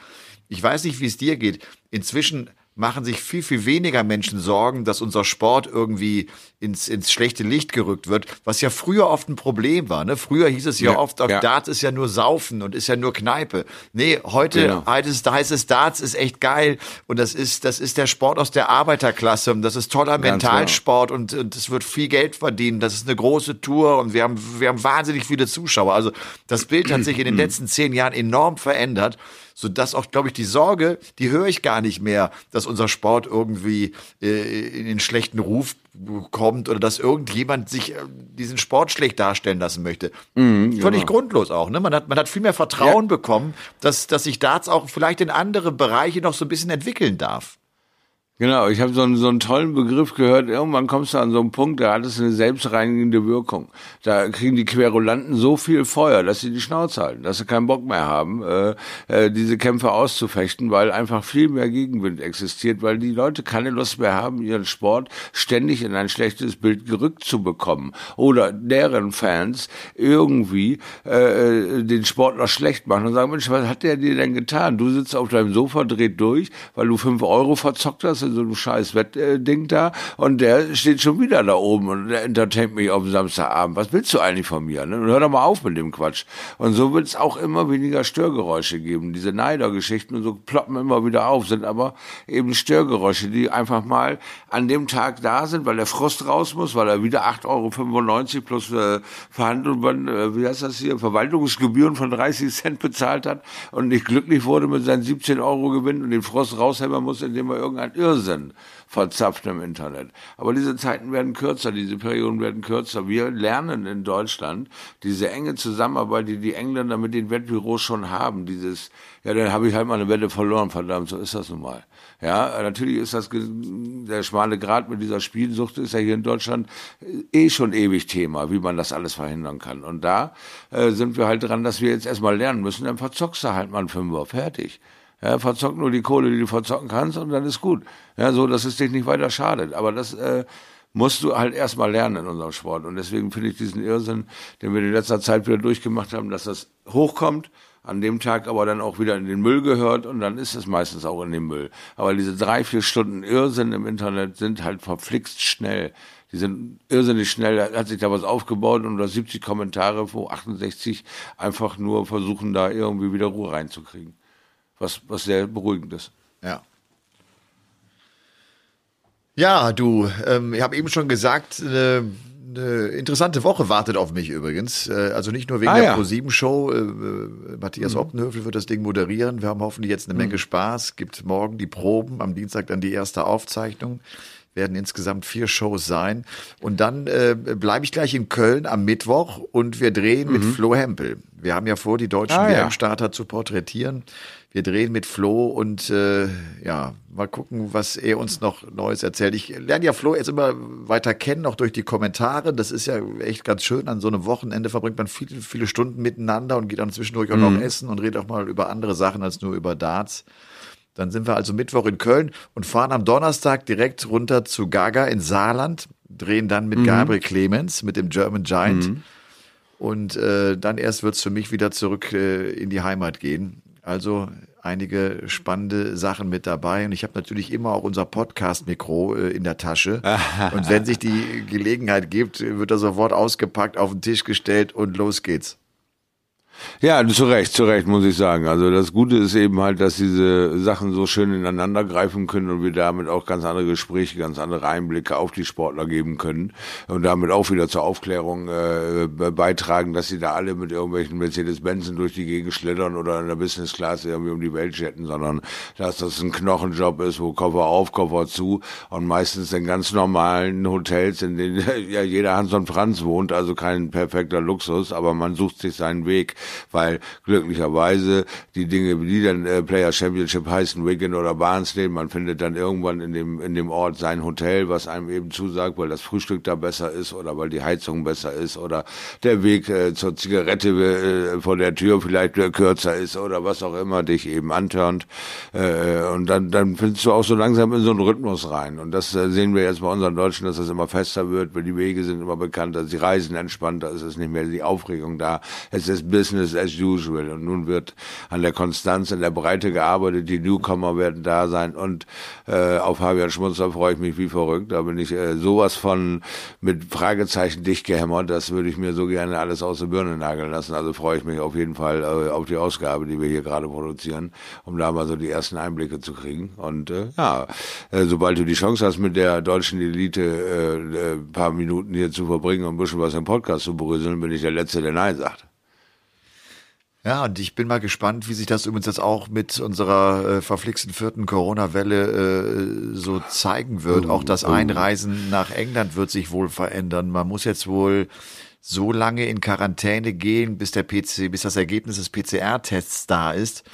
Ich weiß nicht, wie es dir geht. Inzwischen machen sich viel, viel weniger Menschen Sorgen, dass unser Sport irgendwie ins, ins schlechte Licht gerückt wird, was ja früher oft ein Problem war. Ne? Früher hieß es ja, ja oft, ja. Darts ist ja nur Saufen und ist ja nur Kneipe. Nee, heute genau. heißt, es, heißt es, Darts ist echt geil und das ist, das ist der Sport aus der Arbeiterklasse und das ist toller Ganz Mentalsport genau. und, und es wird viel Geld verdienen. Das ist eine große Tour und wir haben, wir haben wahnsinnig viele Zuschauer. Also das Bild hat sich in den letzten zehn Jahren enorm verändert so dass auch, glaube ich, die Sorge, die höre ich gar nicht mehr, dass unser Sport irgendwie äh, in den schlechten Ruf kommt oder dass irgendjemand sich äh, diesen Sport schlecht darstellen lassen möchte. Mhm, Völlig genau. grundlos auch. Ne? Man, hat, man hat viel mehr Vertrauen ja. bekommen, dass, dass sich Darts auch vielleicht in andere Bereiche noch so ein bisschen entwickeln darf. Genau, ich habe so einen, so einen tollen Begriff gehört. Irgendwann kommst du an so einen Punkt, da hat es eine selbstreinigende Wirkung. Da kriegen die Querulanten so viel Feuer, dass sie die Schnauze halten, dass sie keinen Bock mehr haben, äh, äh, diese Kämpfe auszufechten, weil einfach viel mehr Gegenwind existiert, weil die Leute keine Lust mehr haben, ihren Sport ständig in ein schlechtes Bild gerückt zu bekommen oder deren Fans irgendwie äh, den Sport noch schlecht machen und sagen, Mensch, was hat der dir denn getan? Du sitzt auf deinem Sofa, dreht durch, weil du fünf Euro verzockt hast in so einem scheiß Wettding da und der steht schon wieder da oben und der entertaint mich auf Samstagabend. Was willst du eigentlich von mir? Ne? Und hör doch mal auf mit dem Quatsch. Und so wird es auch immer weniger Störgeräusche geben. Diese Neidergeschichten und so ploppen immer wieder auf, sind aber eben Störgeräusche, die einfach mal an dem Tag da sind, weil der Frust raus muss, weil er wieder 8,95 Euro plus äh, Verhandlungen, äh, wie heißt das hier, Verwaltungsgebühren von 30 Cent bezahlt hat und nicht glücklich wurde mit seinen 17 Euro Gewinn und den Frost raushämmern muss, indem er irgendein Irrsinn verzapft im Internet. Aber diese Zeiten werden kürzer, diese Perioden werden kürzer. Wir lernen in Deutschland diese enge Zusammenarbeit, die die Engländer mit den Wettbüros schon haben. Dieses, ja, dann habe ich halt mal eine Wette verloren, verdammt, so ist das nun mal. Ja, natürlich ist das der schmale Grad mit dieser Spielsucht ist ja hier in Deutschland eh schon ewig Thema, wie man das alles verhindern kann. Und da äh, sind wir halt dran, dass wir jetzt erstmal lernen müssen, dann verzockst du halt mal einen Fünfer, fertig. Ja, verzock nur die Kohle, die du verzocken kannst und dann ist gut. Ja, so, dass es dich nicht weiter schadet. Aber das äh, musst du halt erstmal lernen in unserem Sport. Und deswegen finde ich diesen Irrsinn, den wir in letzter Zeit wieder durchgemacht haben, dass das hochkommt, an dem Tag aber dann auch wieder in den Müll gehört und dann ist es meistens auch in den Müll. Aber diese drei, vier Stunden Irrsinn im Internet sind halt verflixt schnell. Die sind irrsinnig schnell, da hat sich da was aufgebaut und da 70 Kommentare, wo 68 einfach nur versuchen, da irgendwie wieder Ruhe reinzukriegen was, was sehr beruhigend ist. Ja. Ja, du, ähm, ich habe eben schon gesagt, äh, eine interessante Woche wartet auf mich übrigens. Äh, also nicht nur wegen Ah, der ja. Pro-7-Show. Äh, äh, Matthias Optenhöfel wird das Ding moderieren. Wir haben hoffentlich jetzt eine Menge Spaß. Gibt morgen die Proben, am Dienstag dann die erste Aufzeichnung. Werden insgesamt vier Shows sein. Und dann äh, bleibe ich gleich in Köln am Mittwoch und wir drehen mit Flo Hempel. Wir haben ja vor, die deutschen Ah, ja. WM-Starter zu porträtieren. Wir drehen mit Flo und äh, ja, mal gucken, was er uns noch Neues erzählt. Ich lerne ja Flo jetzt immer weiter kennen, auch durch die Kommentare. Das ist ja echt ganz schön. An so einem Wochenende verbringt man viele, viele Stunden miteinander und geht dann zwischendurch auch noch essen und redet auch mal über andere Sachen als nur über Darts. Dann sind wir also Mittwoch in Köln und fahren am Donnerstag direkt runter zu Gaga in Saarland, drehen dann mit Gabriel Clemens, mit dem German Giant. Und äh, dann erst wird's für mich wieder zurück äh, in die Heimat gehen. Also einige spannende Sachen mit dabei. Und ich habe natürlich immer auch unser Podcast-Mikro äh, in der Tasche. Und wenn sich die Gelegenheit gibt, wird er sofort ausgepackt, auf den Tisch gestellt und los geht's. Ja, zu Recht, zu Recht, muss ich sagen. Also das Gute ist eben halt, dass diese Sachen so schön ineinander greifen können und wir damit auch ganz andere Gespräche, ganz andere Einblicke auf die Sportler geben können und damit auch wieder zur Aufklärung äh, be- beitragen, dass sie da alle mit irgendwelchen Mercedes-Benzen durch die Gegend schlittern oder in der Business Class irgendwie um die Welt jetten, sondern dass das ein Knochenjob ist, wo Koffer auf, Koffer zu und meistens in ganz normalen Hotels, in denen ja jeder Hans und Franz wohnt, also kein perfekter Luxus, aber man sucht sich seinen Weg, weil glücklicherweise die Dinge, die dann äh, Player Championship heißen, Wigan oder Barnsley, man findet dann irgendwann in dem, in dem Ort sein Hotel, was einem eben zusagt, weil das Frühstück da besser ist oder weil die Heizung besser ist oder der Weg äh, zur Zigarette äh, vor der Tür vielleicht äh, kürzer ist oder was auch immer dich eben antörnt. Äh, und dann, dann findest du auch so langsam in so einen Rhythmus rein. Und das äh, sehen wir jetzt bei unseren Deutschen, dass das immer fester wird, weil die Wege sind immer bekannter, die Reisen entspannter, es ist nicht mehr die Aufregung da, es ist Business as usual. Und nun wird an der Konstanz, in der Breite gearbeitet, die Newcomer werden da sein und äh, auf Fabian Schmunzer freue ich mich wie verrückt. Da bin ich äh, sowas von mit Fragezeichen dicht gehämmert, das würde ich mir so gerne alles aus der Birne nageln lassen. Also freue ich mich auf jeden Fall äh, auf die Ausgabe, die wir hier gerade produzieren, um da mal so die ersten Einblicke zu kriegen. Und äh, ja, äh, sobald du die Chance hast, mit der deutschen Elite äh, äh, ein paar Minuten hier zu verbringen und ein bisschen was im Podcast zu bröseln, bin ich der Letzte, der Nein sagt. Ja, und ich bin mal gespannt, wie sich das übrigens jetzt auch mit unserer äh, verflixten vierten Corona-Welle äh, so zeigen wird. Auch das Einreisen nach England wird sich wohl verändern. Man muss jetzt wohl so lange in Quarantäne gehen, bis der PC, bis das Ergebnis des PCR-Tests da ist.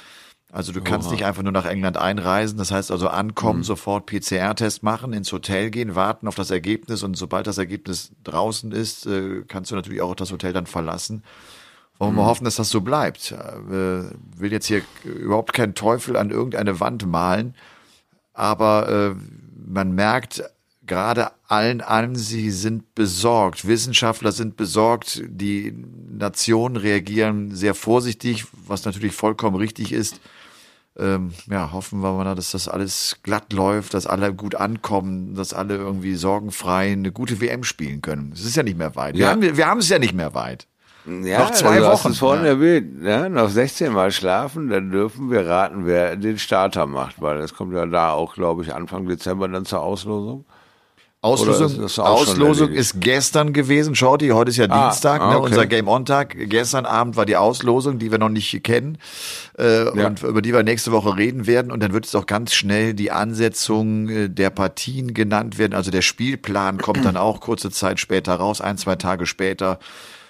Also du kannst nicht einfach nur nach England einreisen. Das heißt also ankommen, sofort PCR-Test machen, ins Hotel gehen, warten auf das Ergebnis und sobald das Ergebnis draußen ist, äh, kannst du natürlich auch das Hotel dann verlassen. Wollen wir hoffen, dass das so bleibt. Äh, will jetzt hier überhaupt keinen Teufel an irgendeine Wand malen, aber äh, man merkt gerade allen an, sie sind besorgt. Wissenschaftler sind besorgt, die Nationen reagieren sehr vorsichtig, was natürlich vollkommen richtig ist. ähm, ja, hoffen wir mal, dass das alles glatt läuft, dass alle gut ankommen, dass alle irgendwie sorgenfrei eine gute WM spielen können. Es ist ja nicht mehr weit. Wir, Ja. haben, wir haben es ja nicht mehr weit. Ja, Noch zwei hast Wochen. es vorhin Ja. erwähnt. Ja, noch 16 Mal schlafen, dann dürfen wir raten, wer den Starter macht, weil das kommt ja da auch, glaube ich, Anfang Dezember dann zur Auslosung. Auslosung, ist Auslosung ist gestern gewesen, Shorty. Heute ist ja Ah, Dienstag, ah, ne, okay. unser Game On Tag. Gestern Abend war die Auslosung, die wir noch nicht kennen äh, Ja. und über die wir nächste Woche reden werden. Und dann wird es auch ganz schnell die Ansetzung äh, der Partien genannt werden. Also der Spielplan kommt dann auch kurze Zeit später raus, ein zwei Tage später.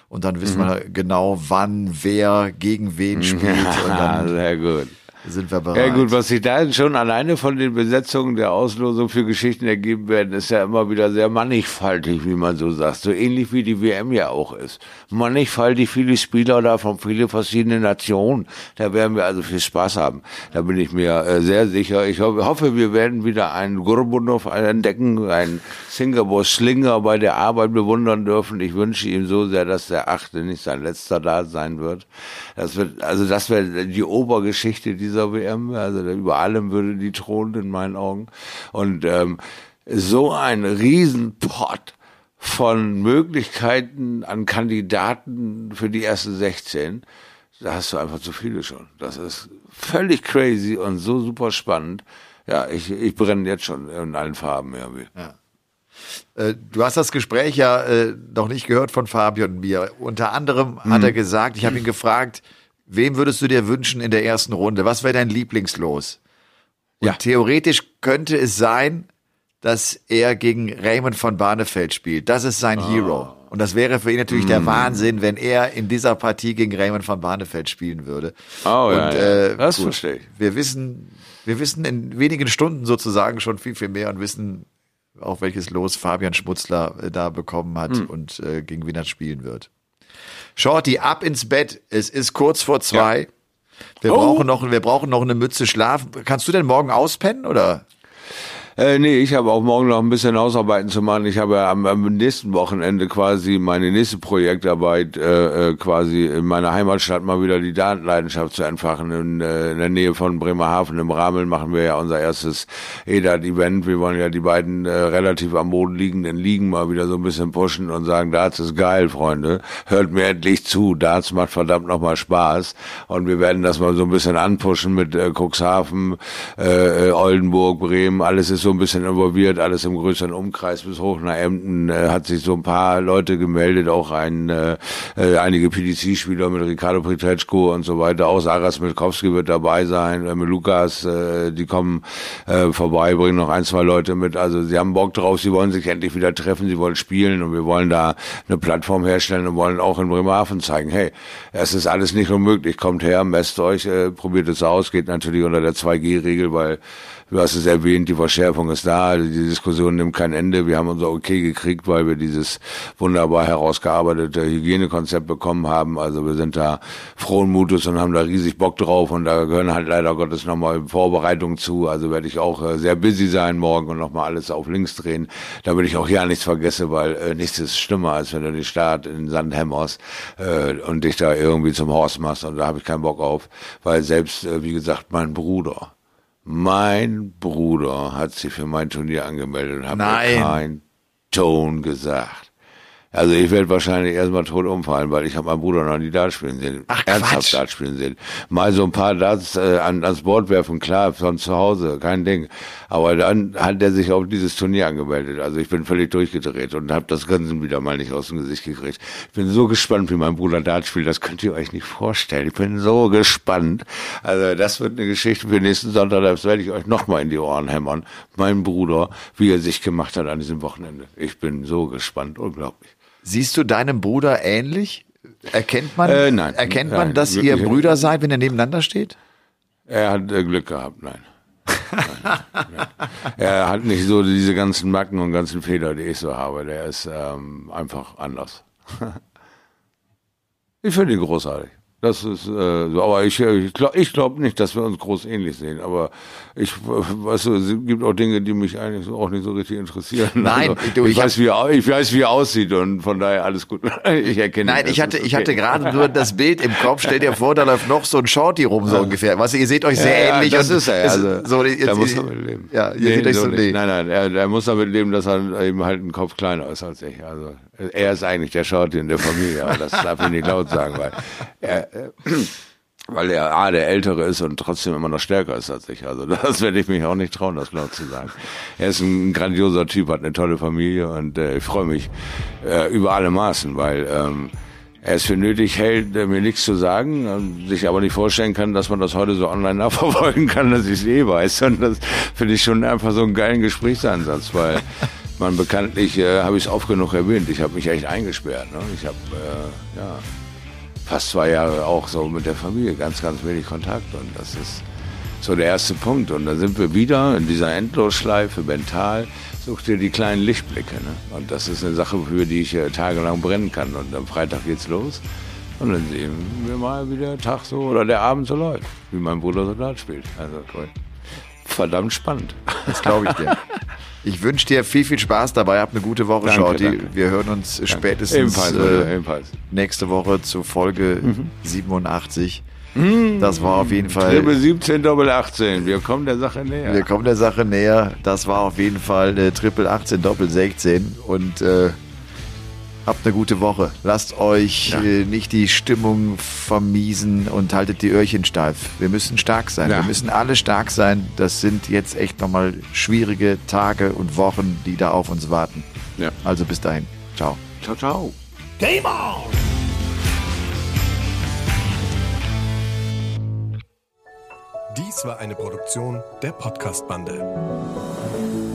Und dann wissen Mhm. wir genau, wann wer gegen wen spielt. Und Ja, dann sehr gut. Sind wir bereit. Ja gut, was sich da schon alleine von den Besetzungen der Auslosung für Geschichten ergeben werden, ist ja immer wieder sehr mannigfaltig, wie man so sagt. So ähnlich wie die WM ja auch ist. Mannigfaltig, viele Spieler da von viele verschiedene Nationen. Da werden wir also viel Spaß haben. Da bin ich mir äh, sehr sicher. Ich hoffe, wir werden wieder einen Gurbunov entdecken, einen Singapore Slinger bei der Arbeit bewundern dürfen. Ich wünsche ihm so sehr, dass der achte nicht sein letzter da sein wird. Das wird, also das wäre die Obergeschichte dieser WM. Also über allem würde die thronen in meinen Augen. Und ähm, so ein Riesenpott von Möglichkeiten an Kandidaten für die erste 16, da hast du einfach zu viele schon. Das ist völlig crazy und so super spannend. Ja, ich, ich brenne jetzt schon in allen Farben irgendwie. Äh, Du hast das Gespräch ja äh, noch nicht gehört von Fabian und mir. Unter anderem hat Mhm. er gesagt, ich habe ihn gefragt, wem würdest du dir wünschen in der ersten Runde? Was wäre dein Lieblingslos? Und Ja. theoretisch könnte es sein, dass er gegen Raymond von Barnefeld spielt. Das ist sein Ah. Hero. Und das wäre für ihn natürlich Mhm. der Wahnsinn, wenn er in dieser Partie gegen Raymond von Barnefeld spielen würde. Oh, ja, und, ja. Äh, Das gut, verstehe ich. Wir wissen, wir wissen in wenigen Stunden sozusagen schon viel, viel mehr und wissen auch welches Los Fabian Schmutzler äh, da bekommen hat Hm. und äh, gegen wen er spielen wird. Shorty, ab ins Bett. Es ist kurz vor zwei. Wir, Oh. brauchen noch, wir brauchen noch eine Mütze Schlaf. Kannst du denn morgen auspennen oder? Äh, nee, ich habe auch morgen noch ein bisschen Hausarbeiten zu machen. Ich habe ja am, am nächsten Wochenende quasi meine nächste Projektarbeit äh, äh, quasi in meiner Heimatstadt mal wieder die Datenleidenschaft zu entfachen. In, äh, in der Nähe von Bremerhaven im Rameln machen wir ja unser erstes EDAT-Event. Wir wollen ja die beiden äh, relativ am Boden liegenden Ligen mal wieder so ein bisschen pushen und sagen, Darts ist geil, Freunde. Hört mir endlich zu. Darts macht verdammt nochmal Spaß. Und wir werden das mal so ein bisschen anpushen mit äh, Cuxhaven, äh, äh, Oldenburg, Bremen. Alles ist so ein bisschen involviert, alles im größeren Umkreis bis hoch nach Emden äh, hat sich so ein paar Leute gemeldet, auch ein, äh, äh, einige PDC-Spieler mit Ricardo Pietreczko und so weiter. Auch Sarah Smitkowski wird dabei sein, äh, mit Lukas, äh, die kommen äh, vorbei, bringen noch ein, zwei Leute mit. Also sie haben Bock drauf, sie wollen sich endlich wieder treffen, sie wollen spielen und wir wollen da eine Plattform herstellen und wollen auch in Bremerhaven zeigen, hey, es ist alles nicht unmöglich, kommt her, messt euch, äh, probiert es aus, geht natürlich unter der 2G-Regel, weil Du hast es erwähnt, die Verschärfung ist da, die Diskussion nimmt kein Ende. Wir haben unser Okay gekriegt, weil wir dieses wunderbar herausgearbeitete Hygienekonzept bekommen haben. Also wir sind da frohen Mutes und haben da riesig Bock drauf und da gehören halt leider Gottes nochmal Vorbereitungen zu. Also werde ich auch äh, sehr busy sein morgen und nochmal alles auf links drehen, damit ich auch ja nichts vergesse, weil äh, nichts ist schlimmer, als wenn du den Start in Sand hämmerst äh, und dich da irgendwie zum Horst machst und da habe ich keinen Bock auf, weil selbst, wie gesagt, mein Bruder, mein Bruder hat sich für mein Turnier angemeldet und hat mir keinen Ton gesagt. Also ich werde wahrscheinlich erstmal tot umfallen, weil ich habe meinen Bruder noch nie Dart spielen sehen. Ach, Ernsthaft Quatsch. Dart spielen sehen. Mal so ein paar Darts äh, an, ans Board werfen, klar, von zu Hause, kein Ding. Aber dann hat er sich auf dieses Turnier angemeldet. Also ich bin völlig durchgedreht und habe das Grinsen wieder mal nicht aus dem Gesicht gekriegt. Ich bin so gespannt, wie mein Bruder Dart spielt. Das könnt ihr euch nicht vorstellen. Ich bin so gespannt. Also das wird eine Geschichte für nächsten Sonntag. Das werde ich euch nochmal in die Ohren hämmern. Mein Bruder, wie er sich gemacht hat an diesem Wochenende. Ich bin so gespannt. Unglaublich. Siehst du deinem Bruder ähnlich? Erkennt man, Äh, nein. erkennt man, Nein, dass ihr. Brüder seid, wenn ihr nebeneinander steht? Er hat äh, Glück gehabt, nein. nein, nein. Er hat nicht so diese ganzen Macken und ganzen Fehler, die ich so habe. Der ist ähm, einfach anders. Ich finde ihn großartig. Das ist äh, so, aber ich, ich glaube ich glaub nicht, dass wir uns groß ähnlich sehen. Aber ich, weißt du, es gibt auch Dinge, die mich eigentlich so auch nicht so richtig interessieren. Nein, also, du, ich, ich weiß, wie er, ich weiß, wie er aussieht und von daher alles gut. Ich erkenne. Nein, ihn, ich hatte, ist ich okay. hatte gerade nur das Bild im Kopf. Stell dir vor, da läuft noch so ein Shorty rum, so ungefähr. Was, ihr seht euch sehr ja, ähnlich. Das und ist er. Also, so, da jetzt, muss er mit leben. Ja, ihr seht euch so, nicht. nee. Nein, nein, er, er muss damit leben, dass er eben halt einen Kopf kleiner ist als ich. Also er ist eigentlich der Shorty in der Familie, aber das darf ich nicht laut sagen, weil er, äh, weil er A, der Ältere ist und trotzdem immer noch stärker ist als ich. Also das werde ich mich auch nicht trauen, das laut zu sagen. Er ist ein grandioser Typ, hat eine tolle Familie und äh, ich freue mich äh, über alle Maßen, weil ähm, er es für nötig hält, äh, mir nichts zu sagen, sich aber nicht vorstellen kann, dass man das heute so online nachverfolgen kann, dass ich es eh weiß. Und das finde ich schon einfach so einen geilen Gesprächsansatz, weil man bekanntlich, äh, habe ich es oft genug erwähnt, ich habe mich echt eingesperrt. Ne? Ich habe, äh, ja, fast zwei Jahre auch so mit der Familie ganz, ganz wenig Kontakt und das ist so der erste Punkt. Und da sind wir wieder in dieser Endlosschleife mental. Such dir die kleinen Lichtblicke. Ne? Und das ist eine Sache, für die ich äh, tagelang brennen kann. Und am Freitag geht's los. Und dann sehen wir mal, wie der Tag so oder der Abend so läuft. Wie mein Bruder Soldat spielt. Also cool. Verdammt spannend. Das glaube ich dir. Ich wünsche dir viel, viel Spaß dabei. Hab eine gute Woche, Danke, Shorty. danke. Wir hören uns spätestens Ebenfalls, äh, ebenfalls. nächste Woche zu Folge Mhm. 87. Das war auf jeden Fall. Triple 17, Doppel 18. Wir kommen der Sache näher. Wir kommen der Sache näher. Das war auf jeden Fall äh, Triple 18, Doppel 16. Und äh, habt eine gute Woche. Lasst euch Ja. äh, nicht die Stimmung vermiesen und haltet die Öhrchen steif. Wir müssen stark sein. Ja. Wir müssen alle stark sein. Das sind jetzt echt nochmal schwierige Tage und Wochen, die da auf uns warten. Ja. Also bis dahin. Ciao. Ciao, ciao. Dies war eine Produktion der Podcast-Bande.